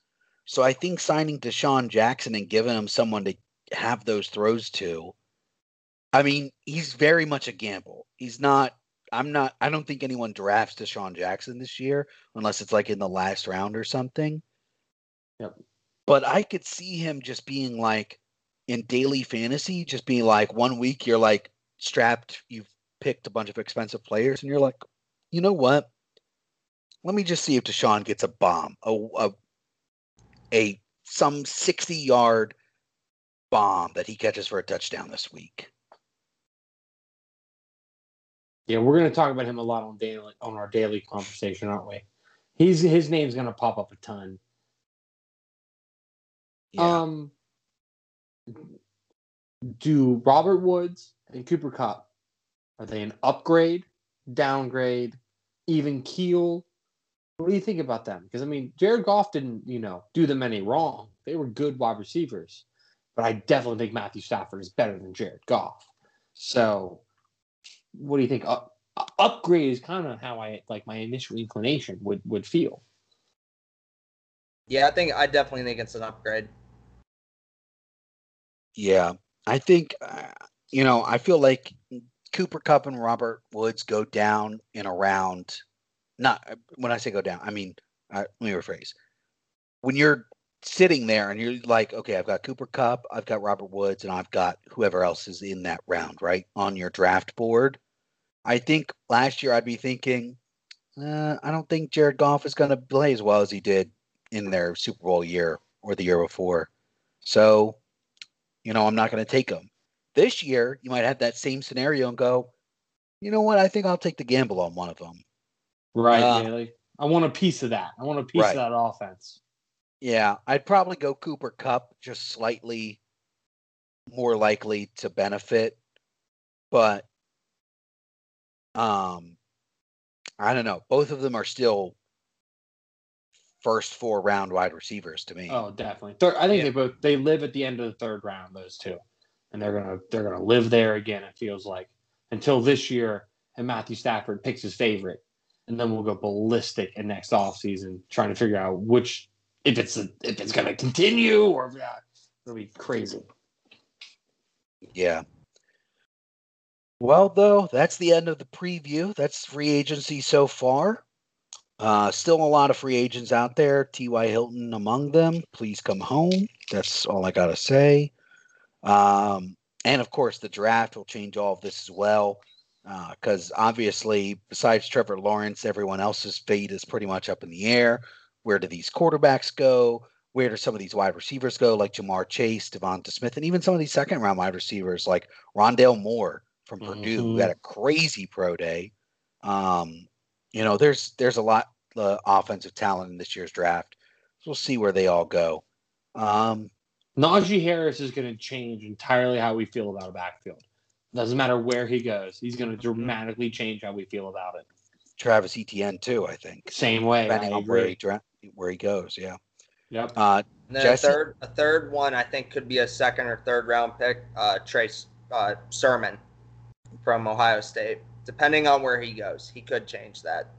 So I think signing DeSean Jackson and giving him someone to have those throws to, I mean, he's very much a gamble. He's not, I'm not, I don't think anyone drafts DeSean Jackson this year unless it's like in the last round or something. Yep. But I could see him just being like in daily fantasy, just being like one week you're like strapped, you've picked a bunch of expensive players, and you're like, you know what? Let me just see if DeSean gets a bomb, a a, a some 60 yard bomb that he catches for a touchdown this week. Yeah, we're going to talk about him a lot on daily on our daily conversation, aren't we? He's his name's going to pop up a ton. Yeah. Um, do Robert Woods and Cooper Kupp are they an upgrade, downgrade, even keel? What do you think about them? Because I mean, Jared Goff didn't, you know, do them any wrong. They were good wide receivers, but I definitely think Matthew Stafford is better than Jared Goff. So, what do you think? Up, upgrade is kind of how I like my initial inclination would would feel. Yeah, I think I definitely think it's an upgrade. Yeah, I think uh, you know. I feel like Cooper Kupp and Robert Woods go down in around. Not when I say go down, I mean uh, let me rephrase. When you're sitting there and you're like, okay, I've got Cooper Kupp, I've got Robert Woods, and I've got whoever else is in that round, right on your draft board. I think last year I'd be thinking, uh, I don't think Jared Goff is going to play as well as he did in their Super Bowl year or the year before. So you know, I'm not going to take him. This year, you might have that same scenario and go, you know what? I think I'll take the gamble on one of them. Right, Uh? I want a piece of that. I want a piece Right. of that offense. Yeah, I'd probably go Cooper Kupp, just slightly more likely to benefit, but um, I don't know. Both of them are still first four round wide receivers to me. Oh, definitely. Third, I think Yeah. they both they live at the end of the third round. Those two, and they're gonna they're gonna live there again. It feels like until this year, and Matthew Stafford picks his favorite, and then we'll go ballistic in next offseason trying to figure out which if it's a, if it's gonna continue or yeah, it'll be crazy. Yeah. Well, though, that's the end of the preview. That's free agency so far. Uh, still a lot of free agents out there. T.Y. Hilton among them. Please come home. That's all I got to say. Um, and of course, the draft will change all of this as well. Because obviously, besides Trevor Lawrence, everyone else's fate is pretty much up in the air. Where do these quarterbacks go? Where do some of these wide receivers go, like Ja'Marr Chase, DeVonta Smith, and even some of these second round wide receivers like Rondale Moore from mm-hmm. Purdue, who had a crazy pro day. Um, you know, there's there's a lot of offensive talent in this year's draft. So we'll see where they all go. Um, Najee Harris is going to change entirely how we feel about a backfield. Doesn't matter where he goes, he's going to dramatically change how we feel about it. Travis Etienne too, I think. Same way. Depending on where he dra- where he goes, yeah. Yep. Uh, and then a third, a third one I think could be a second or third round pick. Uh, Trace uh, Sermon from Ohio State. Depending on where he goes, he could change that.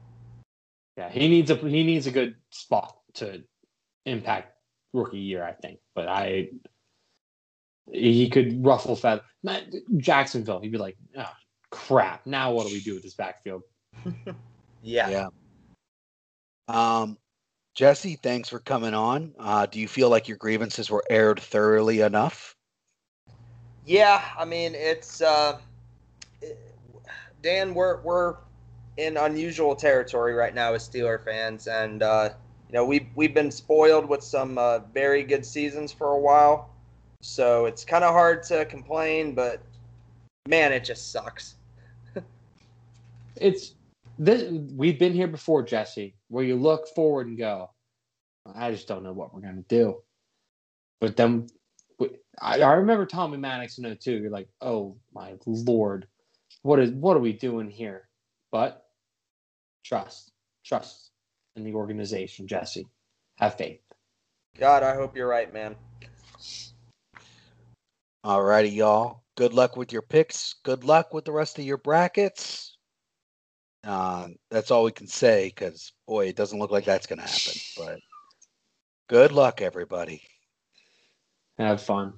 Yeah, he needs a he needs a good spot to impact rookie year, I think. But I he could ruffle feather. Jacksonville, he'd be like, oh, crap. Now what do we do with this backfield? <laughs> yeah. Yeah. Um, Jesse, thanks for coming on. Uh, do you feel like your grievances were aired thoroughly enough? Yeah, I mean it's uh, Dan. We're we're in unusual territory right now as Steeler fans, and uh, you know we've we've been spoiled with some uh, very good seasons for a while, so it's kind of hard to complain. But man, it just sucks. <laughs> it's this. We've been here before, Jesse, where you look forward and go, I just don't know what we're gonna do. But then I, I remember Tommy Maddox in 02. You're like, oh my lord, what is what are we doing here? But trust, trust in the organization, Jesse. Have faith. God, I hope you're right, man. All righty, y'all. Good luck with your picks. Good luck with the rest of your brackets. Uh, that's all we can say because, boy, it doesn't look like that's going to happen. <laughs> But good luck, everybody. Have fun.